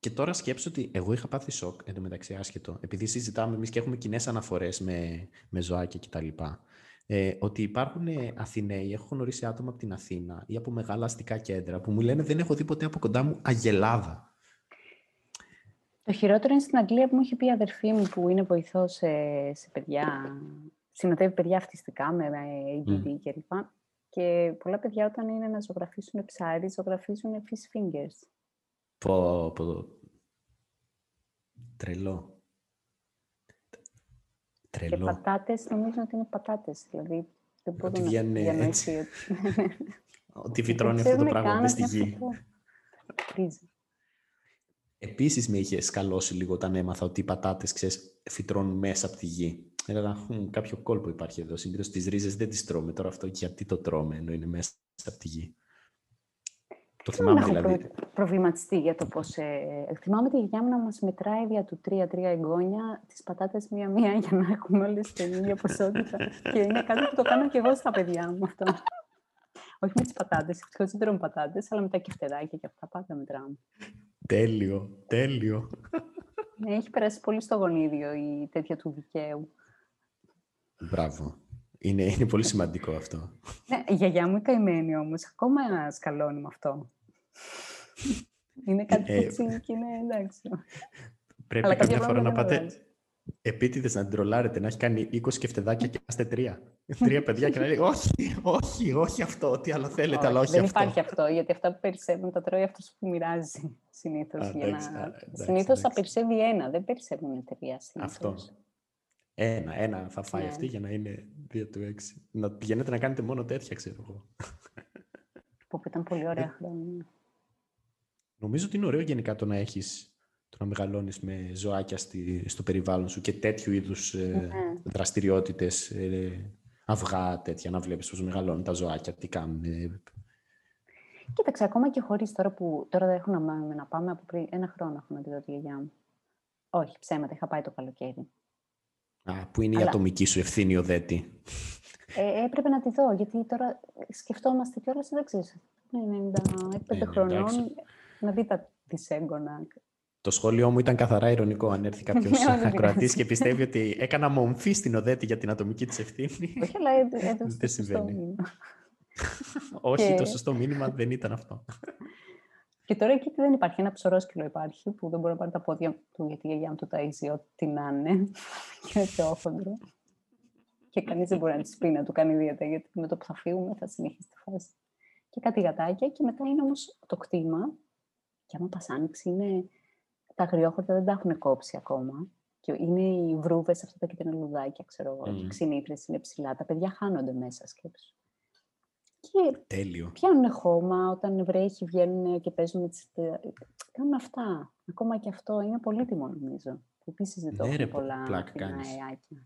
Και τώρα σκέψω ότι εγώ είχα πάθει σοκ, εντωμεταξύ άσχετο, επειδή συζητάμε εμείς και έχουμε κοινές αναφορές με, με ζωάκια κτλ. Ε, ότι υπάρχουν Αθηναίοι, έχω γνωρίσει άτομα από την Αθήνα ή από μεγάλα αστικά κέντρα που μου λένε δεν έχω δει ποτέ από κοντά μου αγελάδα. Το χειρότερο είναι στην Αγγλία που μου έχει πει η αδερφή μου που είναι βοηθός σε, σε παιδιά, συνοδεύει παιδιά αυτιστικά με, με ADD mm. κλπ. Και πολλά παιδιά όταν είναι να ζωγραφίσουν ψάρι, ζωγραφίζουν fish fingers. Πω, πω. Τρελό. Τρελό. Και πατάτες, νομίζω ότι είναι πατάτες. Δηλαδή, δεν μπορώ ότι να διανοήσει ότι... ότι φυτρώνει αυτό το πράγμα στη γη. Επίσης με είχες σκαλώσει λίγο όταν έμαθα ότι οι πατάτες, ξέρεις, φυτρώνουν μέσα από τη γη. Έλεγα, κάποιο κόλπο υπάρχει εδώ. Συνήθως τις ρίζες δεν τις τρώμε. Τώρα αυτό γιατί το τρώμε, ενώ είναι μέσα από τη γη. Το θυμάμαι Δεν έχω δηλαδή. προ- προβληματιστεί για το πώς... Ε... Θυμάμαι τη γιαγιά μου να μας μετράει δια του τρία-τρία εγγόνια τις πατάτες μία-μία για να έχουμε όλες την ίδια ποσότητα. και είναι κάτι που το κάνω και εγώ στα παιδιά μου αυτό. Όχι με τις πατάτες, ευτυχώς δεν τρώμε πατάτες, αλλά με τα κεφτεδάκια και αυτά πάντα μετράμε. Τέλειο, τέλειο. Ναι, έχει περάσει πολύ στο γονίδιο η τέτοια του δικαίου. Μπράβο. Είναι, είναι πολύ σημαντικό αυτό. Ναι, η γιαγιά μου η καημένη όμως, ακόμα σκαλώνει με αυτό. είναι κάτι Ε, έτσι και είναι εντάξει. Πρέπει Αλλά κάποια κάποια φορά να πράγματα δεν πάτε επίτηδες να την τρολάρετε, να έχει κάνει 20 κεφτεδάκια και να είστε τρία. τρία παιδιά και να λέει Όχι, όχι, όχι αυτό, τι άλλο θέλετε, αλλά όχι δεν αυτό. υπάρχει αυτό, γιατί αυτά που περισσεύουν τα τρώει αυτός που μοιράζει συνήθως. Α, για εντάξει, να... α, εντάξει, συνήθως θα εντάξει. περισσεύει ένα, δεν περισσεύουν τρία συνήθως. Αυτό. Ένα, ένα θα φάει Ναι. αυτή για να είναι δύο του έξι. Να πηγαίνετε να κάνετε μόνο τέτοια, ξέρω εγώ. Που ήταν πολύ Ε, ωραία χρόνια. Νομίζω ότι είναι ωραίο γενικά το να έχεις το να μεγαλώνεις με ζωάκια στη, στο περιβάλλον σου και τέτοιου είδους ε, Ναι. δραστηριότητες, ε, αυγά τέτοια, να βλέπεις πώς μεγαλώνουν τα ζωάκια, τι κάνουν. ε, Κοίταξε, ακόμα και χωρίς τώρα που τώρα δεν έχω να, μ- να πάμε από πριν ένα χρόνο έχω να τη δω τη γιαγιά μου. Όχι, ψέματα, είχα πάει το καλοκαίρι. Α, που είναι η Αλλά- ατομική σου ευθύνη ο δέτη. Ε, έπρεπε να τη δω, γιατί τώρα σκεφτόμαστε κιόλας, δεν ξέρω, είναι 95 Ε, χρονών, εντάξει. να δει τα της έγκονα. Το σχόλιο μου ήταν καθαρά ηρωνικό. Αν έρθει κάποιος Ναι, δεν ακροατής πειράζει. και πιστεύει ότι έκανα μομφή στην οδέτη για την ατομική της ευθύνη. Όχι, αλλά έ- έδωσε Δεν το σωστό συμβαίνει. μήνυμα. Όχι, Και- το σωστό μήνυμα δεν ήταν αυτό. Και τώρα εκεί δεν υπάρχει. Ένα ψωρόσκυλο υπάρχει που δεν μπορεί να πάρει τα πόδια του γιατί η γιαγιά μου του ταΐζει ό,τι να είναι. και είναι θεόχοντρο. και κανείς δεν μπορεί να της πει να του κάνει δίαιτα γιατί με το που θα φύγουμε θα συνεχίσει τη φάση. Και κάτι γατάκια και μετά είναι όμως το κτήμα. Και άμα πας άνοιξη είναι. Τα αγριόχορτα δεν τα έχουν κόψει ακόμα. Και είναι οι βρούβες, αυτά τα κίτρινα λουδάκια, ξέρω εγώ. Μμμ. Οι ξυνήθρες είναι ψηλά. Τα παιδιά χάνονται μέσα, σκέψου. Και Τέλειο. πιάνουν χώμα, όταν βρέχει βγαίνουν και παίζουν με τις... Κάνουν αυτά. Ακόμα και αυτό είναι πολύτιμο νομίζω. Που επίσης δεν το Ναι, έχουν ρε, πολλά πλάκα φθηνά κάνεις. αεάκια.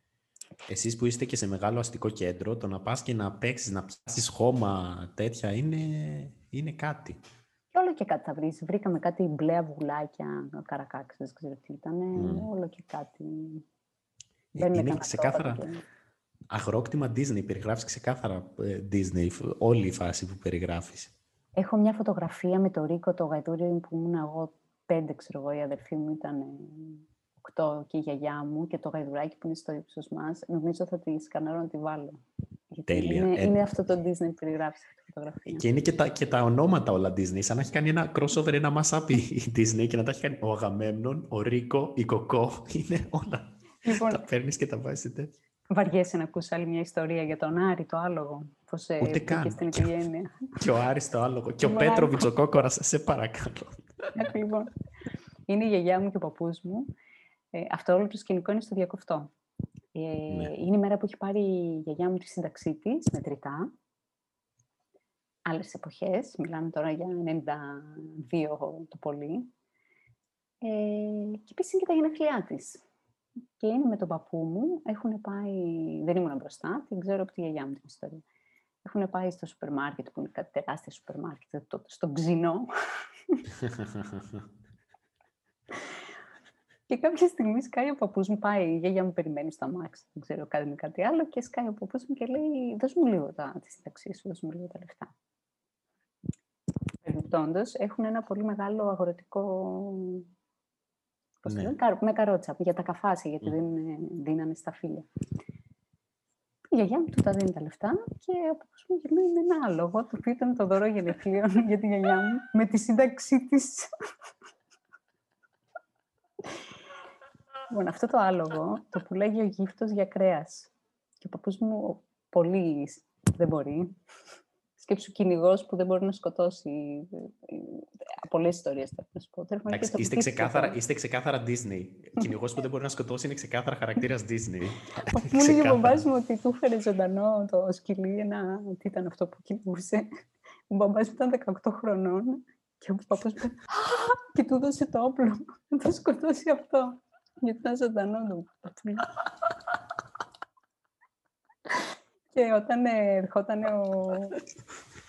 Εσείς που είστε και σε μεγάλο αστικό κέντρο, το να πας και να παίξεις, να πιάσεις χώμα τέτοια είναι, είναι κάτι. Και όλο και κάτι θα βρεις. Βρήκαμε κάτι μπλε αυγουλάκια, καρακάξ, δεν ξέρω τι ήταν. Μμ. Όλο και κάτι. Ε, Μπαίνουν είναι κανένα ξεκάθαρα πρόβατα και- αγρόκτημα Disney. Περιγράφεις ξεκάθαρα ε, Disney, φ- όλη η φάση που περιγράφεις. Έχω μια φωτογραφία με το Ρίκο, το γαϊδούρι που ήμουν εγώ πέντε, ξέρω εγώ, η αδερφή μου ήταν ε, οκτώ και η γιαγιά μου και το γαϊδουράκι που είναι στο ύψος μας. Νομίζω θα τη σκανάρω να τη βάλω. Γιατί Τέλεια. Είναι, Ε, είναι αυτό το Disney που περιγράφεις αυτή τη φωτογραφία. Και είναι και τα, και τα ονόματα όλα Disney. Σαν να έχει κάνει ένα crossover, ένα mashup η η Disney και να τα έχει κάνει ο Αγαμέμνον, ο Ρίκο, η Κοκό. Είναι όλα. Λοιπόν, τα παίρνεις και τα βάζεις τέτοια. Βαριέσαι να ακούσει άλλη μια ιστορία για τον Άρη, το άλογο. Πώς ε, Ούτε μπήκε καν. στην οικογένεια. Και ο Άρης το άλογο. Και ο Μωράκο. Πέτροβιτς ο Κόκορας. Σε παρακαλώ. λοιπόν, είναι η γιαγιά μου και ο παππούς μου. Ε, αυτό όλο το σκηνικό είναι στο διακοφτό. Ε, Ναι. Είναι η μέρα που έχει πάρει η γιαγιά μου τη σύνταξή της μετρητά. Άλλες εποχές, μιλάμε τώρα για 92 το πολύ. Ε, και επίσης είναι και τα γενέθλιά της. Και είναι με τον παππού μου, έχουν πάει, δεν ήμουν μπροστά, την ξέρω από τη γιαγιά μου την ιστορία. Έχουν πάει στο σούπερ μάρκετ, που είναι κάτι τεράστιο σούπερ μάρκετ, το, στον ξινό. Και κάποια στιγμή σκάει ο παππούς μου, πάει, η γιαγιά μου περιμένει στο αμάξι, δεν ξέρω, κάνει κάτι άλλο και σκάει ο παππούς μου και λέει «Δώσ' μου λίγο τα, τη σύνταξή σου, δώσ' μου λίγο τα λεφτά». Περιπτόντως, έχουν ένα πολύ μεγάλο αγροτικό, πώς το Ναι. λένε, καρ- με καρότσα, για τα καφάσια, γιατί Μμ. δεν ε, δίνανε στα φίλια. Η γιαγιά μου του τα δίνει τα λεφτά και ο παππούς μου γυρνάει με ένα άλογο, το οποίο ήταν το δώρο γενεθλίων για τη γιαγιά μου, με τη σύνταξή της. Λοιπόν, αυτό το άλογο το πουλάγει ο γύφτος για κρέας. Και ο παππούς μου πολύ σ- δεν μπορεί. Σκέψου κυνηγός που δεν μπορεί να σκοτώσει. ε, ε, Πολλές ιστορίες θα να σου πω. Τέλος πάντων, Εντάξει, και το είστε, κουτί ξεκάθαρα, του είστε ξεκάθαρα Disney. Κυνηγός που δεν μπορεί να σκοτώσει είναι ξεκάθαρα χαρακτήρας Disney. Μου έλεγε ο Ξεκάθαρα. μπαμπάς μου ότι του έφερε ζωντανό το σκυλί, ένα, τι ήταν αυτό που κυνηγούσε. Ο μπαμπάς μου ήταν 18 χρονών και ο παππούς μου είπε, «Α!» και του δώσε το όπλο να το σκοτώσει αυτό. Γιατί ήταν ζωντανό το παππούλι. Και όταν ε, ερχόταν ο,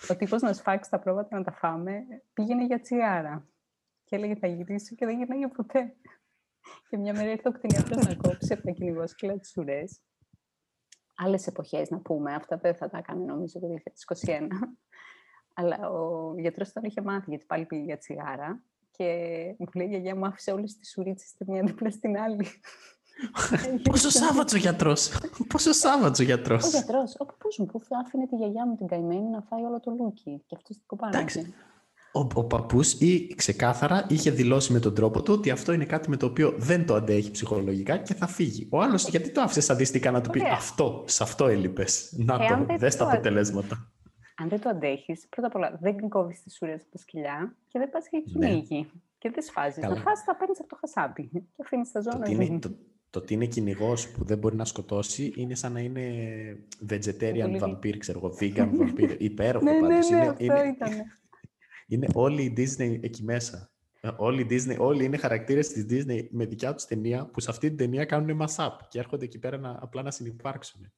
ο τύπος να σφάξει τα πρόβατα να τα φάμε, πήγαινε για τσιγάρα. Και έλεγε θα γυρίσει και δεν γυρνάγε ποτέ. Και μια μέρα ήρθε ο κτηνίατρος να κόψει από τα κυνηγόσκυλα τις ουρές. Άλλες εποχές να πούμε, αυτά δεν θα τα έκανε νομίζω το 2021. Αλλά ο γιατρός τον είχε μάθει, γιατί πάλι πήγε για τσιγάρα. Και μου λέει, η γιαγιά μου άφησε όλες τις ουρίτσες τη μια δίπλα στην άλλη. Πόσο Σάββατο ο γιατρός. Πόσο Σάββατο ο γιατρός. Ο γιατρός, ο παππούς μου που άφηνε τη γιαγιά μου την καημένη να φάει όλο το λούκι. Και αυτό την κοπάνες. Εντάξει. Ο, ο παππούς ή ξεκάθαρα είχε δηλώσει με τον τρόπο του ότι αυτό είναι κάτι με το οποίο δεν το αντέχει ψυχολογικά και θα φύγει. Ο άλλος, γιατί το άφησε σαντιστικά να του πει Αυτό, σε αυτό έλειπες. Να το, δες τα αποτελέσματα. Αν δεν το αντέχεις, πρώτα απ' όλα δεν κόβεις τις ουρέ από τα σκυλιά και δεν πας για ναι. κυνήγι. Ναι. Και δεν σφάζεις. Να φας, θα παίρνεις από το χασάπι και αφήνεις τα ζώα να το, το ότι είναι κυνηγός που δεν μπορεί να σκοτώσει είναι σαν να είναι vegetarian vampire, ξέρω εγώ, vegan vampire. Υπέροχο ναι, πάντως. Ναι, ναι, είναι, αυτό είναι, ήταν. είναι όλη η Disney εκεί μέσα. Όλοι, οι Disney, όλοι είναι χαρακτήρες της Disney με δικιά τους ταινία που σε αυτή την ταινία κάνουν mass-up και έρχονται εκεί πέρα να, απλά να συνεπάρξουν.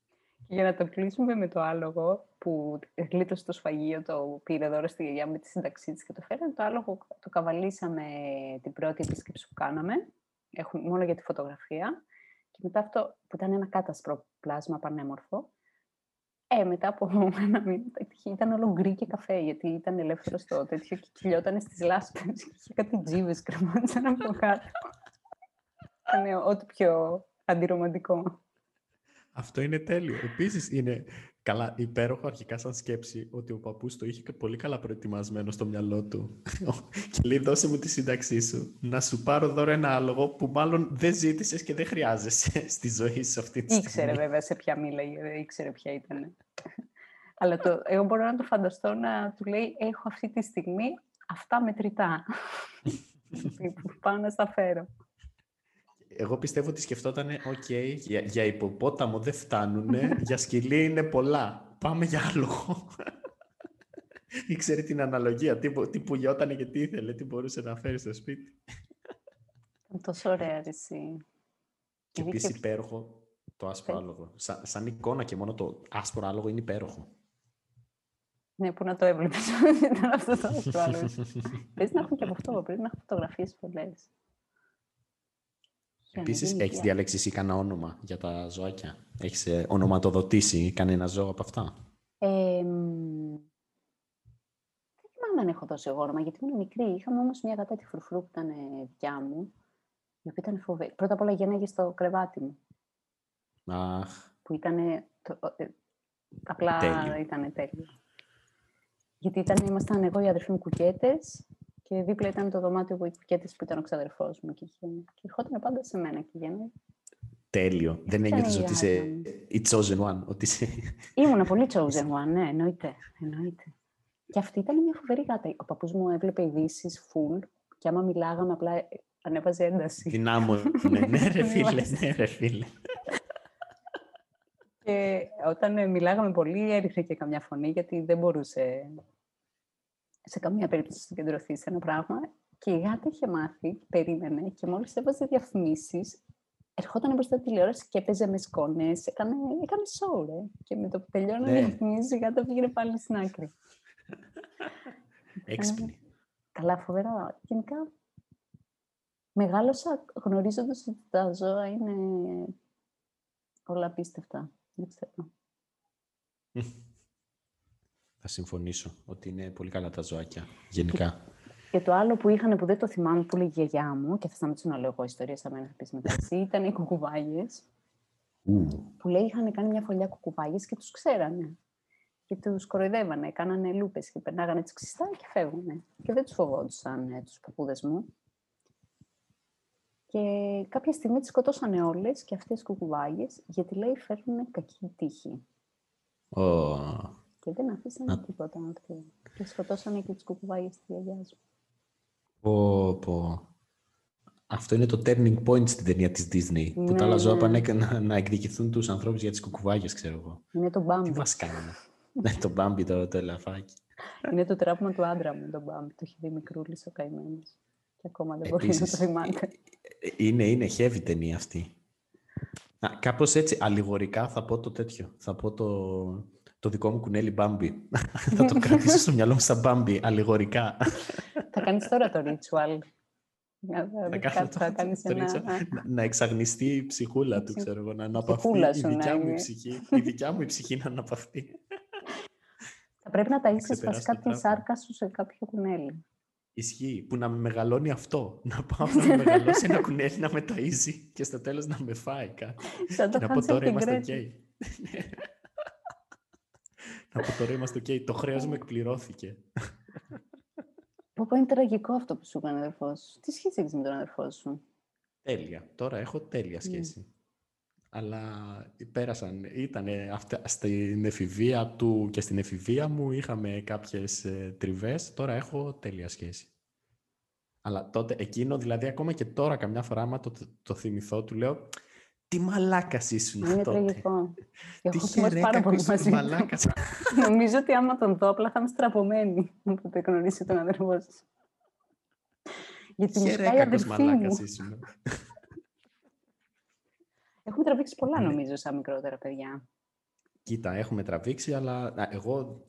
Για να το κλείσουμε με το άλογο που γλίτωσε το σφαγείο, το πήρε δώρο στη γιαγιά με τη σύνταξή της και το φέρανε. Το άλογο το καβαλήσαμε την πρώτη επίσκεψη που κάναμε. Έχουμε, μόνο για τη φωτογραφία. Και μετά αυτό που ήταν ένα κάτασπρο πλάσμα πανέμορφο, ε, μετά από ένα μήνα ήταν όλο γκρι και καφέ, γιατί ήταν ελεύθερος στο τέτοιο και κυλιόταν στις λάσπες και είχε κάτι τζίβες κρεμόντουσαν από κάτω. ήταν ό,τι πιο αντιρομαντικό. Αυτό είναι τέλειο. Επίσης είναι καλά υπέροχο αρχικά σαν σκέψη ότι ο παππούς το είχε πολύ καλά προετοιμασμένο στο μυαλό του. και λέει δώσε μου τη σύνταξή σου. Να σου πάρω δώρο ένα άλογο που μάλλον δεν ζήτησες και δεν χρειάζεσαι στη ζωή σου αυτή τη στιγμή. Ήξερε βέβαια σε ποια μίλαγε, ήξερε ποια ήταν. Αλλά το, εγώ μπορώ να το φανταστώ να του λέει έχω αυτή τη στιγμή αυτά μετρητά. που πάω να στα φέρω εγώ πιστεύω ότι σκεφτόταν, οκ, για, για υποπόταμο δεν φτάνουν, για σκυλί είναι πολλά. Πάμε για άλλο. Ήξερε την αναλογία, τι, τι πουλιότανε και τι ήθελε, τι μπορούσε να φέρει στο σπίτι. Τόσο ωραία, εσύ. Και επίσης υπέροχο το άσπρο άλογο. Σαν, σαν εικόνα και μόνο το άσπρο άλογο είναι υπέροχο. Ναι, που να το έβλεπες. Ήταν αυτό το άσπρο άλογο. Πρέπει να έχουν και από αυτό, πρέπει να έχουν φωτογραφίες πολλές. Επίσης, έχεις διαλέξεις εσύ κανένα όνομα για τα ζωάκια; Έχεις ε, ονοματοδοτήσει κανένα ζώο από αυτά; Ε, δεν θυμάμαι αν έχω δώσει εγώ όνομα, γιατί ήμουν μικρή. Είχαμε όμως μια γατά τη φρουφρού που ήταν δικιά μου, η οποία ήταν φοβερή. Πρώτα απ' όλα γένναγε στο κρεβάτι μου. Αχ. Που ήταν. Ε, απλά ήταν τέλειο. Γιατί ήταν, ήμασταν εγώ οι αδερφοί μου κουκέτες και δίπλα ήταν το δωμάτιο που που ήταν ο ξαδερφός μου. Και, και ερχόταν πάντα σε μένα και γίνανε. Τέλειο. Δεν ένιωθες ότι είσαι η chosen one. Ότι είσαι... Ήμουνα πολύ chosen one, ναι, εννοείται. εννοείται. Και αυτή ήταν μια φοβερή γάτα. Ο παππούς μου έβλεπε ειδήσεις full και άμα μιλάγαμε απλά ανέβαζε ένταση. Δυνάμω. ναι, ναι, ρε φίλε, ναι, ρε φίλε. και όταν μιλάγαμε πολύ έριχνε και καμιά φωνή γιατί δεν μπορούσε σε καμία περίπτωση να συγκεντρωθείς σε ένα πράγμα. Και η γάτα είχε μάθει, περίμενε και μόλις έβαζε διαφημίσεις, ερχόταν μπροστά τη τηλεόραση και έπαιζε με σκόνες. Έκανε, έκανε show, ρε. Και με το που τελειώνει ναι. διαφημίσει, η γάτα πήγαινε πάλι στην άκρη. Έξυπνη. Καλά, φοβερά. Γενικά, μεγάλωσα γνωρίζοντας ότι τα ζώα είναι όλα απίστευτα. Δεν ξέρω. Θα συμφωνήσω ότι είναι πολύ καλά τα ζωάκια, γενικά. Και το άλλο που είχαν που δεν το θυμάμαι, που λέει η γιαγιά μου, και θα σταματήσω να λέω εγώ ιστορία σαν μένα θα πεις μετά εσύ, ήταν οι κουκουβάγιες. Που λέει είχαν κάνει μια φωλιά κουκουβάγιες και τους ξέρανε. Και τους κοροϊδεύανε, κάνανε λούπες και περνάγανε τις ξυστά και φεύγανε. Και δεν τους φοβόντουσαν ε, τους παππούδες μου. Και κάποια στιγμή τις σκοτώσανε όλες και αυτές τις κουκουβάγιες, γιατί λέει φέρνουν κακή τύχη. Oh. Και δεν αφήσανε να... τίποτα αυτοί. Και σκοτώσανε και τις κουκουβάγιες της γιαγιάς μου. Πω, πω. Αυτό είναι το turning point στην ταινία της Disney. Ναι, που τα άλλα ζώα ναι. πάνε να, να εκδικηθούν τους ανθρώπους για τις κουκουβάγιες, ξέρω εγώ. Είναι το Bambi. Τι μας κάνουμε. ναι, το Bambi, το, το ελαφάκι. είναι το τράπημα του άντρα μου, το Bambi. Το έχει δει μικρούλης ο καημένος. Και ακόμα δεν μπορεί να το θυμάται. Είναι, είναι heavy ταινία αυτή. Κάπως έτσι, αλληγορικά θα πω το τέτοιο. Θα πω το, Το δικό μου κουνέλι Μπάμπι. θα το κρατήσω στο μυαλό μου σαν Μπάμπι, αλληγορικά. θα κάνεις τώρα το ritual. Θα κάνεις ένα... Να εξαγνιστεί η ψυχούλα του, ξέρω εγώ, να αναπαυθεί. Η δικιά, μου η, ψυχή, η δικιά μου η ψυχή να αναπαυθεί. Θα πρέπει να ταΐσεις βασικά τη σάρκα σου σε κάποιο κουνέλι. Ισχύει. Που να με μεγαλώνει αυτό. Να πάω να με μεγαλώσει ένα κουνέλι να με ταΐζει και στο τέλος να με φάει κάτι. Σαν το να πω τώρα είμαστε ok. να πω τώρα είμαστε ok. Το χρέος μου εκπληρώθηκε. Πω πω είναι τραγικό αυτό που σου έκανε ο αδερφός σου. Τι σχέση έχεις με τον αδερφό σου; Τέλεια. Τώρα έχω τέλεια σχέση αλλά πέρασαν, ήταν στην εφηβεία του και στην εφηβεία μου είχαμε κάποιες ε, τριβές, τώρα έχω τέλεια σχέση. Αλλά τότε, εκείνο, δηλαδή ακόμα και τώρα καμιά φορά άμα το, το θυμηθώ, του λέω τι μαλάκας ήσουν Είναι τότε. τραγικό. Έχω θυμώσει πάρα πολύ μαζί Νομίζω ότι άμα τον δω, απλά θα είμαι στραπωμένη από το γνωρίσει τον αδερφό σας. Γιατί Χαιρέκακος μαλάκας ήσουν. Έχουμε τραβήξει πολλά, ναι. νομίζω, σαν μικρότερα παιδιά. Κοίτα, έχουμε τραβήξει, αλλά εγώ,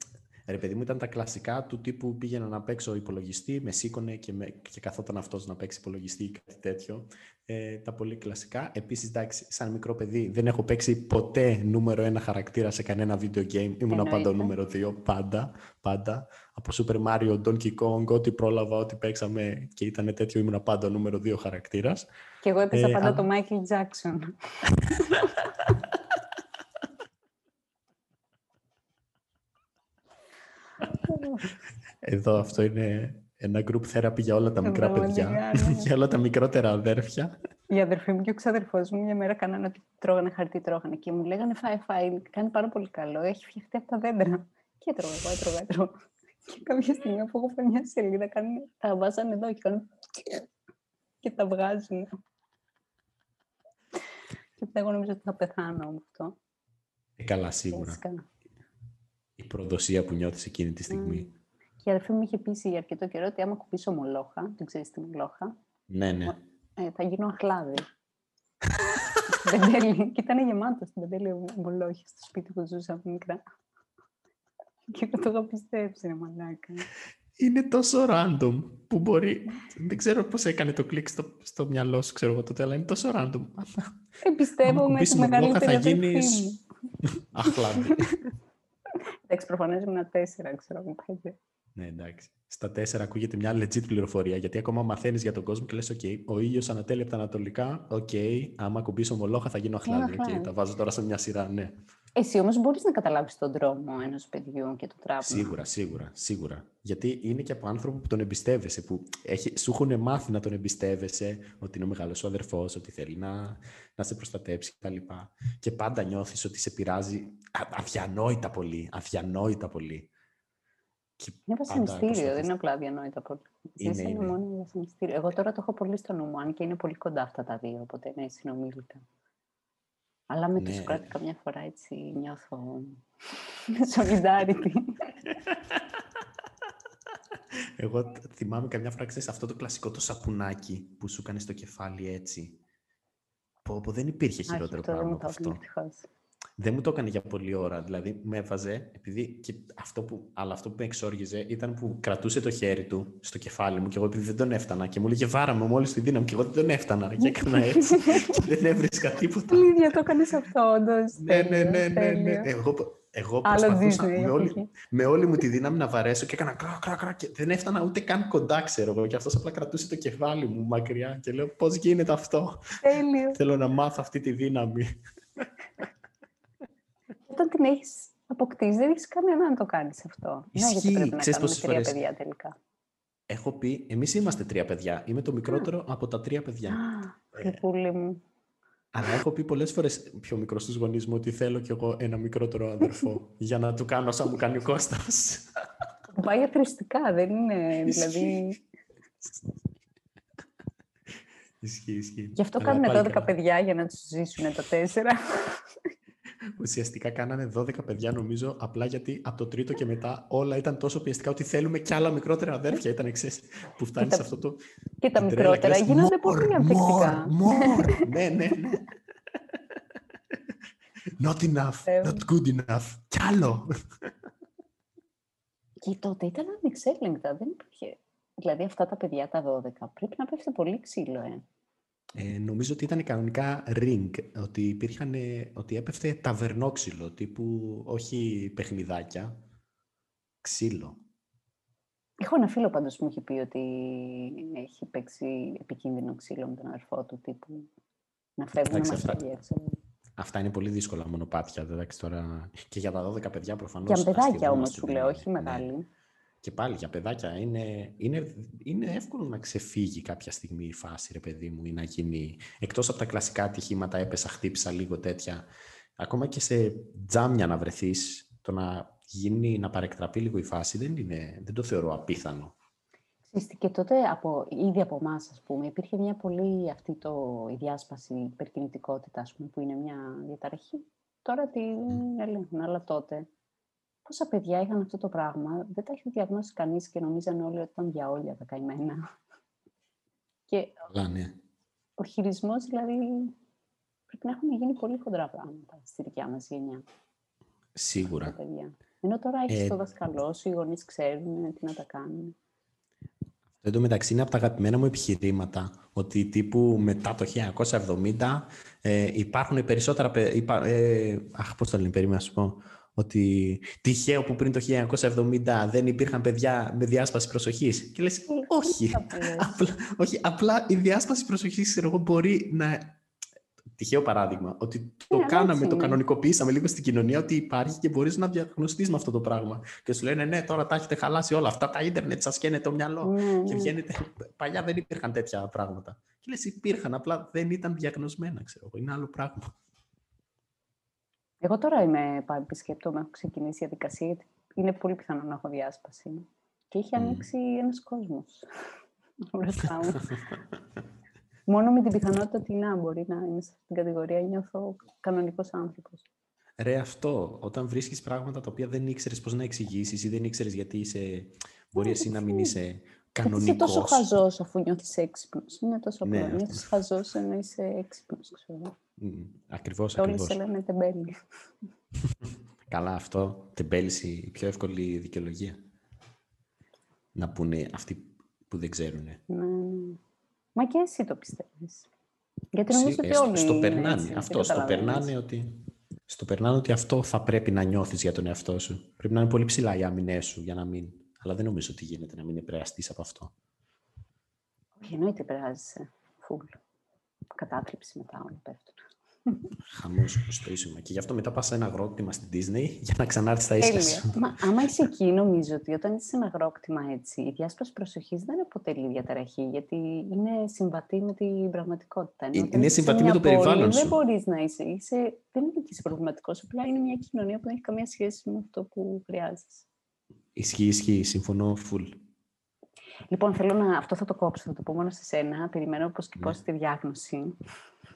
ρε παιδί μου, ήταν τα κλασικά του τύπου πήγαινα να παίξω υπολογιστή, με σήκωνε και, με, και καθόταν αυτός να παίξει υπολογιστή ή κάτι τέτοιο. Ε, τα πολύ κλασικά. Επίσης, εντάξει, σαν μικρό παιδί δεν έχω παίξει ποτέ νούμερο ένα χαρακτήρα σε κανένα video game. Ήμουν πάντα ο νούμερο δύο, πάντα, πάντα. Από Super Mario, Donkey Kong, ό,τι πρόλαβα, ό,τι παίξαμε και ήταν τέτοιο, ήμουν πάντα ο νούμερο δύο χαρακτήρας. Και εγώ έπαιζα ε, πάντα α... το Michael Jackson. Εδώ αυτό είναι ένα group therapy για όλα τα μικρά παιδιά, ναι. για όλα τα μικρότερα αδέρφια. Η αδερφή μου και ο ξαδερφός μου μια μέρα κάνανε ότι τρώγανε χαρτί, τρώγανε και μου λέγανε φάει, φάει, κάνει πάρα πολύ καλό, έχει φτιαχτεί από τα δέντρα. Και τρώγα, εγώ έτρωγα, έτρωγα. Και κάποια στιγμή αφού έχω μια σελίδα, τα βάζανε εδώ και κάνουν και τα βγάζουν. Και εγώ νομίζω ότι θα πεθάνω με αυτό. Ε, καλά, σίγουρα. Η προδοσία που νιώθεις εκείνη τη στιγμή. Και η αδερφή μου είχε πει για αρκετό καιρό ότι άμα κουμπίσω μολόχα, δεν ξέρεις τι μολόχα, ναι, ναι. Ε, θα γίνω αχλάδι. Πεντέλη. Και ήταν γεμάτο στην πεντέλη μολόχια στο σπίτι που ζούσα από μικρά. Και εγώ το είχα πιστέψει, ρε μαλάκα. Είναι τόσο random που μπορεί. Δεν ξέρω πώς έκανε το κλικ στο, στο μυαλό σου, ξέρω εγώ τότε, αλλά είναι τόσο random. Εμπιστεύομαι με τη μεγαλύτερη θα γίνεις. Αχλάδι. Εντάξει, προφανώς ήμουν τέσσερα, ξέρω εγώ πέντε. Ναι, εντάξει. Στα τέσσερα ακούγεται μια legit πληροφορία, γιατί ακόμα μαθαίνεις για τον κόσμο και λες: OK, ο ήλιος ανατέλει από τα ανατολικά. OK, άμα κουμπίσω μολόχα θα γίνω αχλάδι. Okay, τα βάζω τώρα σε μια σειρά, ναι. Εσύ όμως μπορείς να καταλάβεις τον τρόμο ενός παιδιού και το τράπεζα. Σίγουρα, σίγουρα, σίγουρα. Γιατί είναι και από άνθρωπο που τον εμπιστεύεσαι, που έχει, σου έχουν μάθει να τον εμπιστεύεσαι, ότι είναι ο μεγάλος σου αδερφός, ότι θέλει να, να σε προστατέψει κτλ. Και, και πάντα νιώθεις ότι σε πειράζει αδιανόητα πολύ. Αδιανόητα πολύ. Είναι βασανιστήριο, δεν είναι απλά αδιανόητα πολύ. Είναι, είναι. μόνο βασανιστήριο. Εγώ τώρα το έχω πολύ στο νου μου, αν και είναι πολύ κοντά αυτά τα δύο, οπότε είναι συνομήλικα. Αλλά με ναι. το καμιά φορά έτσι νιώθω solidarity. Εγώ θυμάμαι καμιά φορά, ξέρεις, αυτό το κλασικό το σαπουνάκι που σου κάνει στο κεφάλι έτσι. Πω, πω δεν υπήρχε χειρότερο πράγμα από αυτό. Δεν μου το έκανε για πολλή ώρα. Δηλαδή, με έβαζε, επειδή και αυτό που, αλλά αυτό που με εξόργιζε ήταν που κρατούσε το χέρι του στο κεφάλι μου και εγώ επειδή δεν τον έφτανα και μου λέγε βάρα με μόλις τη δύναμη και εγώ δεν τον έφτανα και έκανα έτσι και δεν έβρισκα τίποτα. Ίδια το έκανες αυτό, όντως. ναι, ναι, ναι, ναι, ναι. Εγώ, εγώ προσπαθούσα με όλη, με όλη μου τη δύναμη να βαρέσω και έκανα κρά, κρά, κρά και δεν έφτανα ούτε καν κοντά, ξέρω εγώ. Και αυτός απλά κρατούσε το κεφάλι μου μακριά και λέω πώς γίνεται αυτό; Τέλειο. Θέλω να μάθω αυτή τη δύναμη όταν την έχεις αποκτήσει, δεν έχεις κανένα να το κάνεις αυτό. Ισχύει. Ναι, γιατί πρέπει να κάνουμε τρία φορές... παιδιά τελικά. Έχω πει, εμείς είμαστε τρία παιδιά. Είμαι το μικρότερο από τα τρία παιδιά. Α, ε, μου. Αλλά έχω πει πολλές φορές πιο μικρό στους γονείς μου ότι θέλω κι εγώ ένα μικρότερο αδερφό για να του κάνω όσα μου κάνει ο Κώστας. Πάει αθρηστικά, δεν είναι. δηλαδή. Ισχύει, ισχύει. Γι' αυτό κάνουν 12 παιδιά για να τους ζήσουν τα τέσσερα. Ουσιαστικά κάνανε 12 παιδιά, νομίζω, απλά γιατί από το τρίτο και μετά όλα ήταν τόσο πιεστικά ότι θέλουμε κι άλλα μικρότερα αδέρφια. Ήταν εξή που φτάνει σε αυτό το. Και τα μικρότερα γίνονται πολύ ανθεκτικά. Μόρ, ναι, ναι, ναι. Not enough, Ε, not good enough. Κι άλλο. Και τότε ήταν ανεξέλεγκτα, δεν υπήρχε. Δηλαδή αυτά τα παιδιά τα 12 πρέπει να πέφτει πολύ ξύλο, ε. Ε, νομίζω ότι ήταν κανονικά ring, ότι, υπήρχαν, ε, ότι έπεφτε ταβερνόξυλο, τύπου όχι παιχνιδάκια, ξύλο. Έχω ένα φίλο πάντως που μου έχει πει ότι έχει παίξει επικίνδυνο ξύλο με τον αδερφό του, τύπου να φεύγουν Εντάξει, αυτά- μαχαίρια έξω. Αυτά είναι πολύ δύσκολα μονοπάτια, εντάξει τώρα. Και για τα 12 παιδιά προφανώς. Για παιδάκια αστειευόμαστε, όμως σου δεν λέω, είναι. όχι Ναι. Μεγάλη. Και πάλι για παιδάκια είναι, είναι, είναι εύκολο να ξεφύγει κάποια στιγμή η φάση, ρε παιδί μου, ή να γίνει. Εκτός από τα κλασικά ατυχήματα, έπεσα, χτύπησα λίγο τέτοια. Ακόμα και σε τζάμια να βρεθείς, το να γίνει, να παρεκτραπεί λίγο η φάση, δεν, είναι, δεν το θεωρώ απίθανο. Ξέρεις τι, Και τότε, από, ήδη από εμάς, ας πούμε, υπήρχε μια πολύ αυτή το, η διάσπαση υπερκινητικότητας, ας πούμε, που είναι μια διαταραχή. Τώρα την ελέγχουν, αλλά τότε πόσα παιδιά είχαν αυτό το πράγμα, δεν τα είχε διαγνώσει κανείς και νομίζαν όλοι ότι ήταν διαόλια τα καημένα. Και Αλλά ναι. ο χειρισμός, δηλαδή, πρέπει να έχουν γίνει πολύ χοντρά πράγματα στη δικιά μας γενιά, τα Σίγουρα. παιδιά. Ενώ τώρα έχεις Ε, το δασκαλό σου, οι γονείς ξέρουν τι να τα κάνουν. Εν τω μεταξύ είναι από τα αγαπημένα μου επιχειρήματα ότι τύπου μετά το 1970 ε, υπάρχουν περισσότερα... παι- Υπά, ε, αχ, πώς το λένε, περίμενα να σου πω. Ότι τυχαίο που πριν το 1970 δεν υπήρχαν παιδιά με διάσπαση προσοχής. Και λες, όχι. θα λες. απλά, όχι, απλά η διάσπαση προσοχής, ξέρω εγώ, μπορεί να... Τυχαίο παράδειγμα, ότι το Ναι, αλλά κάναμε, έτσι το είναι. κανονικοποιήσαμε λίγο στην κοινωνία ότι υπάρχει και μπορείς να διαγνωστείς με αυτό το πράγμα. Και σου λένε, ναι, τώρα τα έχετε χαλάσει όλα αυτά, τα ίντερνετ σας καίνε το μυαλό. Ναι, Και ναι. βγαίνετε. Παλιά δεν υπήρχαν τέτοια πράγματα. Και λες υπήρχαν, απλά δεν ήταν διαγνωσμένα, ξέρω εγώ. Είναι άλλο πράγμα. Εγώ τώρα είμαι πάλι επισκέπτομαι, έχω ξεκινήσει η διαδικασία, γιατί είναι πολύ πιθανό να έχω διάσπαση. Και έχει Μμμ. ανοίξει ένας κόσμος μπροστά μου. Μόνο με την πιθανότητα ότι να μπορεί να είμαι σε αυτήν την κατηγορία νιώθω κανονικός άνθρωπος. Ρε αυτό, όταν βρίσκεις πράγματα τα οποία δεν ήξερες πώς να εξηγήσεις ή δεν ήξερες γιατί είσαι... Μπορεί εσύ να μην είσαι Γιατί είσαι κανονικός. τόσο χαζός αφού νιώθεις έξυπνος. Είναι τόσο Ναι, απλό. αυτό. Νιώθεις χαζός ενώ είσαι έξυπνος. Ξέρω. Μμ, Ακριβώς, Και όλοι ακριβώς. σε λένε τεμπέλη. Καλά αυτό, τεμπέληση, η πιο εύκολη δικαιολογία. Να πούνε αυτοί που δεν ξέρουν. Ναι, ναι. Μα και εσύ το πιστεύεις. Γιατί νομίζω ότι στο, όλοι στο είναι περνάνε. έτσι, αυτό, δεν στο καταλαβαίνεις. περνάνε ότι... Στο περνάνε ότι αυτό θα πρέπει να νιώθεις για τον εαυτό σου. Πρέπει να είναι πολύ ψηλά οι άμυνές σου για να μην... Αλλά δεν νομίζω ότι γίνεται να μην επηρεαστείς από αυτό. Όχι, εννοείται περάζεσαι. Φουλ. Κατάθλιψη μετά όλα πέφτουν. Χαμός στο ίσωμα. Και γι' αυτό μετά πας σε ένα αγρόκτημα στην Disney για να ξανάρθεις στα ίσια Τέλεια. σου. Μα άμα είσαι εκεί, νομίζω ότι όταν είσαι σε ένα αγρόκτημα έτσι, η διάσπαση προσοχής δεν αποτελεί διαταραχή, γιατί είναι συμβατή με την πραγματικότητα. Ενώ Ε, όταν είναι είσαι σε συμβατή μια με το πόλη, περιβάλλον Δεν σου. μπορείς να είσαι. είσαι. Δεν είναι και είσαι προβληματικός. Απλά είναι μια κοινωνία που δεν έχει καμία σχέση με αυτό που χρειάζεσαι. Ισχύει, ισχύει. Συμφωνώ full. Λοιπόν, θέλω να. Αυτό θα το κόψω, θα το πω μόνος σε σένα. Περιμένω πώ και Ναι. πώς τη διάγνωση.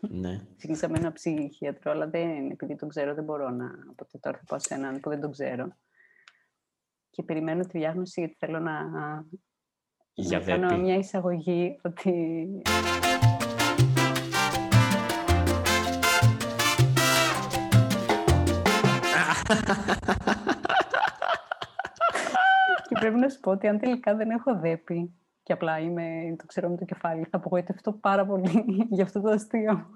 Ναι. Ξεκίνησα με ένα ψυχίατρο, αλλά δεν, επειδή τον ξέρω, δεν μπορώ να. Οπότε τώρα θα πάω σε έναν που δεν τον ξέρω. Και περιμένω τη διάγνωση γιατί θέλω να, Για να κάνω δέπη. μια εισαγωγή ότι. και πρέπει να σου πω ότι αν τελικά δεν έχω δέπη και απλά είμαι, το ξέρω με το κεφάλι, θα απογοητευτώ πάρα πολύ για αυτό το αστείο.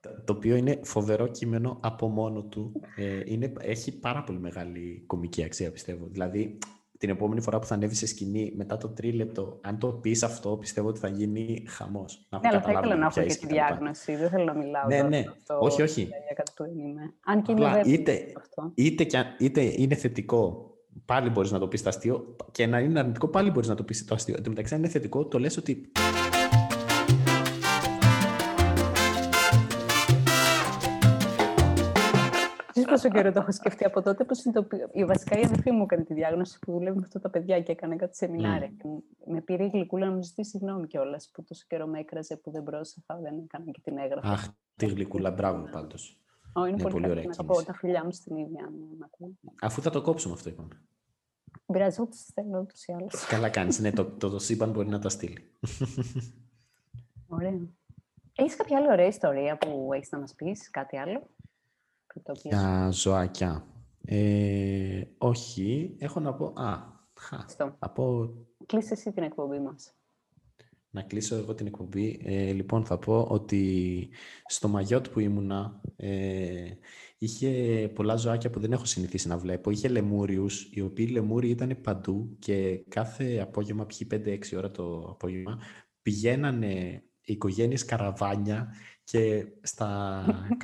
Το- Το οποίο είναι φοβερό κείμενο από μόνο του. Ε, είναι, έχει πάρα πολύ μεγάλη κομική αξία, πιστεύω. Δηλαδή, την επόμενη φορά που θα ανέβει σε σκηνή, μετά το τρίλεπτο, αν το πεις αυτό, πιστεύω ότι θα γίνει χαμός. Να Ναι, αλλά θα καταλάβουν ήθελα να ποια έχω και είσαι τη κτλ. διάγνωση. Δεν θέλω να μιλάω Ναι, τώρα ναι. για αυτό. Όχι, όχι. Για κάτι που δεν είμαι. Αν και είναι Απλά βέβαιο είτε- αυτό. Είτε, και, αν- είτε είναι θετικό, πάλι μπορείς να το πεις το αστείο, και να είναι αρνητικό, πάλι μπορείς να το πεις το αστείο. Εν τω μεταξύ, αν είναι θετικό, το λες ότι Ξέρεις πόσο καιρό το έχω σκεφτεί από τότε που συνειδητοποιώ. Η βασικά η αδερφή μου έκανε τη διάγνωση που δουλεύει με αυτά τα παιδιά και έκανε κάτι σεμινάρια. Και μου- Με πήρε η γλυκούλα να μου ζητήσει συγγνώμη κιόλας που τόσο καιρό με έκραζε που δεν πρόσεχα, δεν έκανα και την έγραφα. Αχ, τη γλυκούλα, μπράβο πάντως. Ω, είναι ναι, πολύ, πολύ πολύ ωραία Να τα κίνηση. πω τα φιλιά μου στην ίδια. αν μ' ακούει. Αφού θα το κόψουμε αυτό, είπαμε. Δεν πειράζει, εγώ τις θέλω ούτως ή άλλως. Καλά κάνεις. ναι, το, το, το σύμπαν μπορεί να τα στείλει. Ωραία. Έχεις κάποια άλλη ωραία ιστορία που έχεις να μας πεις, κάτι άλλο; πρωτόπλια. Για ζωάκια. Ε, όχι, έχω να πω... Α, χα, Στο. από Κλείσε εσύ την εκπομπή μας. Να κλείσω εγώ την εκπομπή. Ε, λοιπόν, θα πω ότι στο Μαγιότ που ήμουνα ε, είχε πολλά ζωάκια που δεν έχω συνηθίσει να βλέπω. Είχε λεμούριους, οι οποίοι λεμούριοι ήταν παντού και κάθε απόγευμα, ποιοι 5-6 ώρα το απόγευμα, πηγαίνανε οι οικογένειες καραβάνια και στα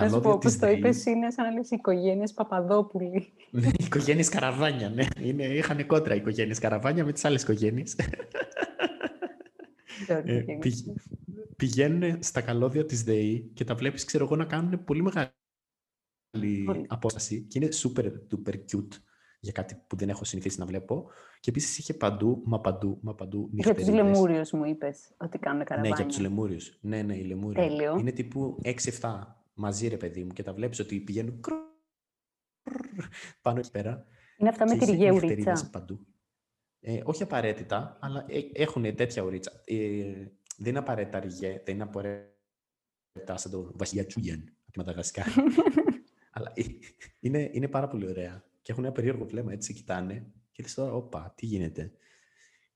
Να σου πω, καλώδια όπως της το ΔΕΗ. είπες, είναι σαν να λες οικογένειες Παπαδόπουλοι. Ναι, οι οικογένειες καραβάνια, ναι. Είναι, είχαν κόντρα οι οικογένειες καραβάνια με τις άλλες οικογένειες. Ωραία, Ε, οικογένειες. πηγ- πηγαίνουν στα καλώδια της ΔΕΗ και τα βλέπεις, ξέρω εγώ, να κάνουν πολύ μεγάλη Πολύ. απόσταση και είναι super duper cute για κάτι που δεν έχω συνηθίσει να βλέπω. Και επίσης είχε παντού, μα παντού, μα παντού Για τους νυχτερίδες. λεμούριους μου είπες ότι κάνουν Ναι, καραβάνια. για τους λεμούριους. Ναι, ναι, οι λεμούριοι. Τέλειο. Είναι τύπου 6-7 μαζί, ρε παιδί μου, και τα βλέπεις ότι πηγαίνουν κρρρρ πάνω εκεί πέρα. Είναι αυτά με και τη είχε ριγέ νυχτερίδες ουρίτσα. παντού. Ε, όχι απαραίτητα, αλλά έχουν τέτοια ουρίτσα. Ε, δεν είναι απαραίτητα ριγέ, δεν είναι απαραίτητα σαν το βασιλιά Τσούγιαν από τη Μαδαγασκάρη. αλλά ε, είναι, είναι πάρα πολύ ωραία. Και έχουν ένα περίεργο βλέμμα, έτσι κοιτάνε. Και λες τώρα, όπα, τι γίνεται.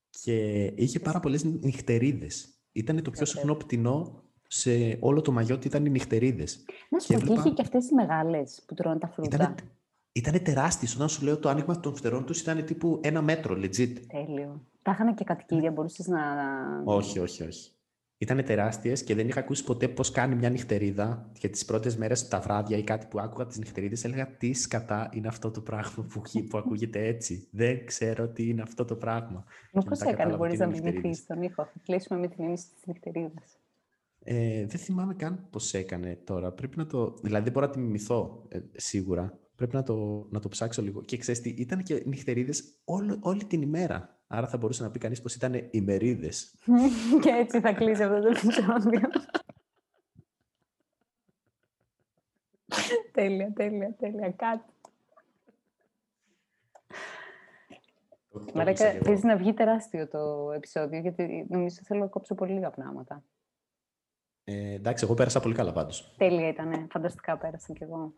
Και είχε πάρα πολλές νυχτερίδες. Ήταν το πιο Ωραίο. συχνό πτηνό σε όλο το Μαγιότι ήταν οι νυχτερίδες. Να σου Και πω, και έβλεπα- είχε και αυτές τις μεγάλες που τρώνε τα φρούτα. Ήτανε, ήτανε τεράστιες. Όταν σου λέω το άνοιγμα των φτερών τους ήταν τύπου ένα μέτρο, legit. Τέλειο. Τα είχαν και κατοικίδια, μπορούσες να... Όχι, όχι, όχι. Ήταν τεράστιες και δεν είχα ακούσει ποτέ πώς κάνει μια νυχτερίδα. Και τις πρώτες μέρες, τα βράδια ή κάτι που άκουγα τις νυχτερίδες, έλεγα τι σκατά είναι αυτό το πράγμα που, που ακούγεται έτσι. Δεν ξέρω τι είναι αυτό το πράγμα. Μα και πώς μετά έκανε, κατάλαβα μπορείς τι να είναι νυχτερίδες. μιμηθείς τον ήχο. Θα κλείσουμε με την έννοια της νυχτερίδας. Ε, δεν θυμάμαι καν πώς έκανε τώρα. Πρέπει να το. Δηλαδή δεν μπορώ να τη μιμηθώ ε, σίγουρα. Πρέπει να το, να το ψάξω λίγο. Και ξέρεις τι, ήταν και νυχτερίδες όλη την ημέρα. Άρα θα μπορούσε να πει κανείς πως ήταν ημερίδες. και έτσι θα κλείσει αυτό το επεισόδιο. τέλεια, τέλεια, τέλεια. Κάτι. Μαράκα, θες να βγει τεράστιο το επεισόδιο, γιατί νομίζω θέλω να κόψω πολύ λίγα πράγματα. Ε, εντάξει, εγώ πέρασα πολύ καλά πάντως. Τέλεια ήτανε. Φανταστικά πέρασα κι εγώ.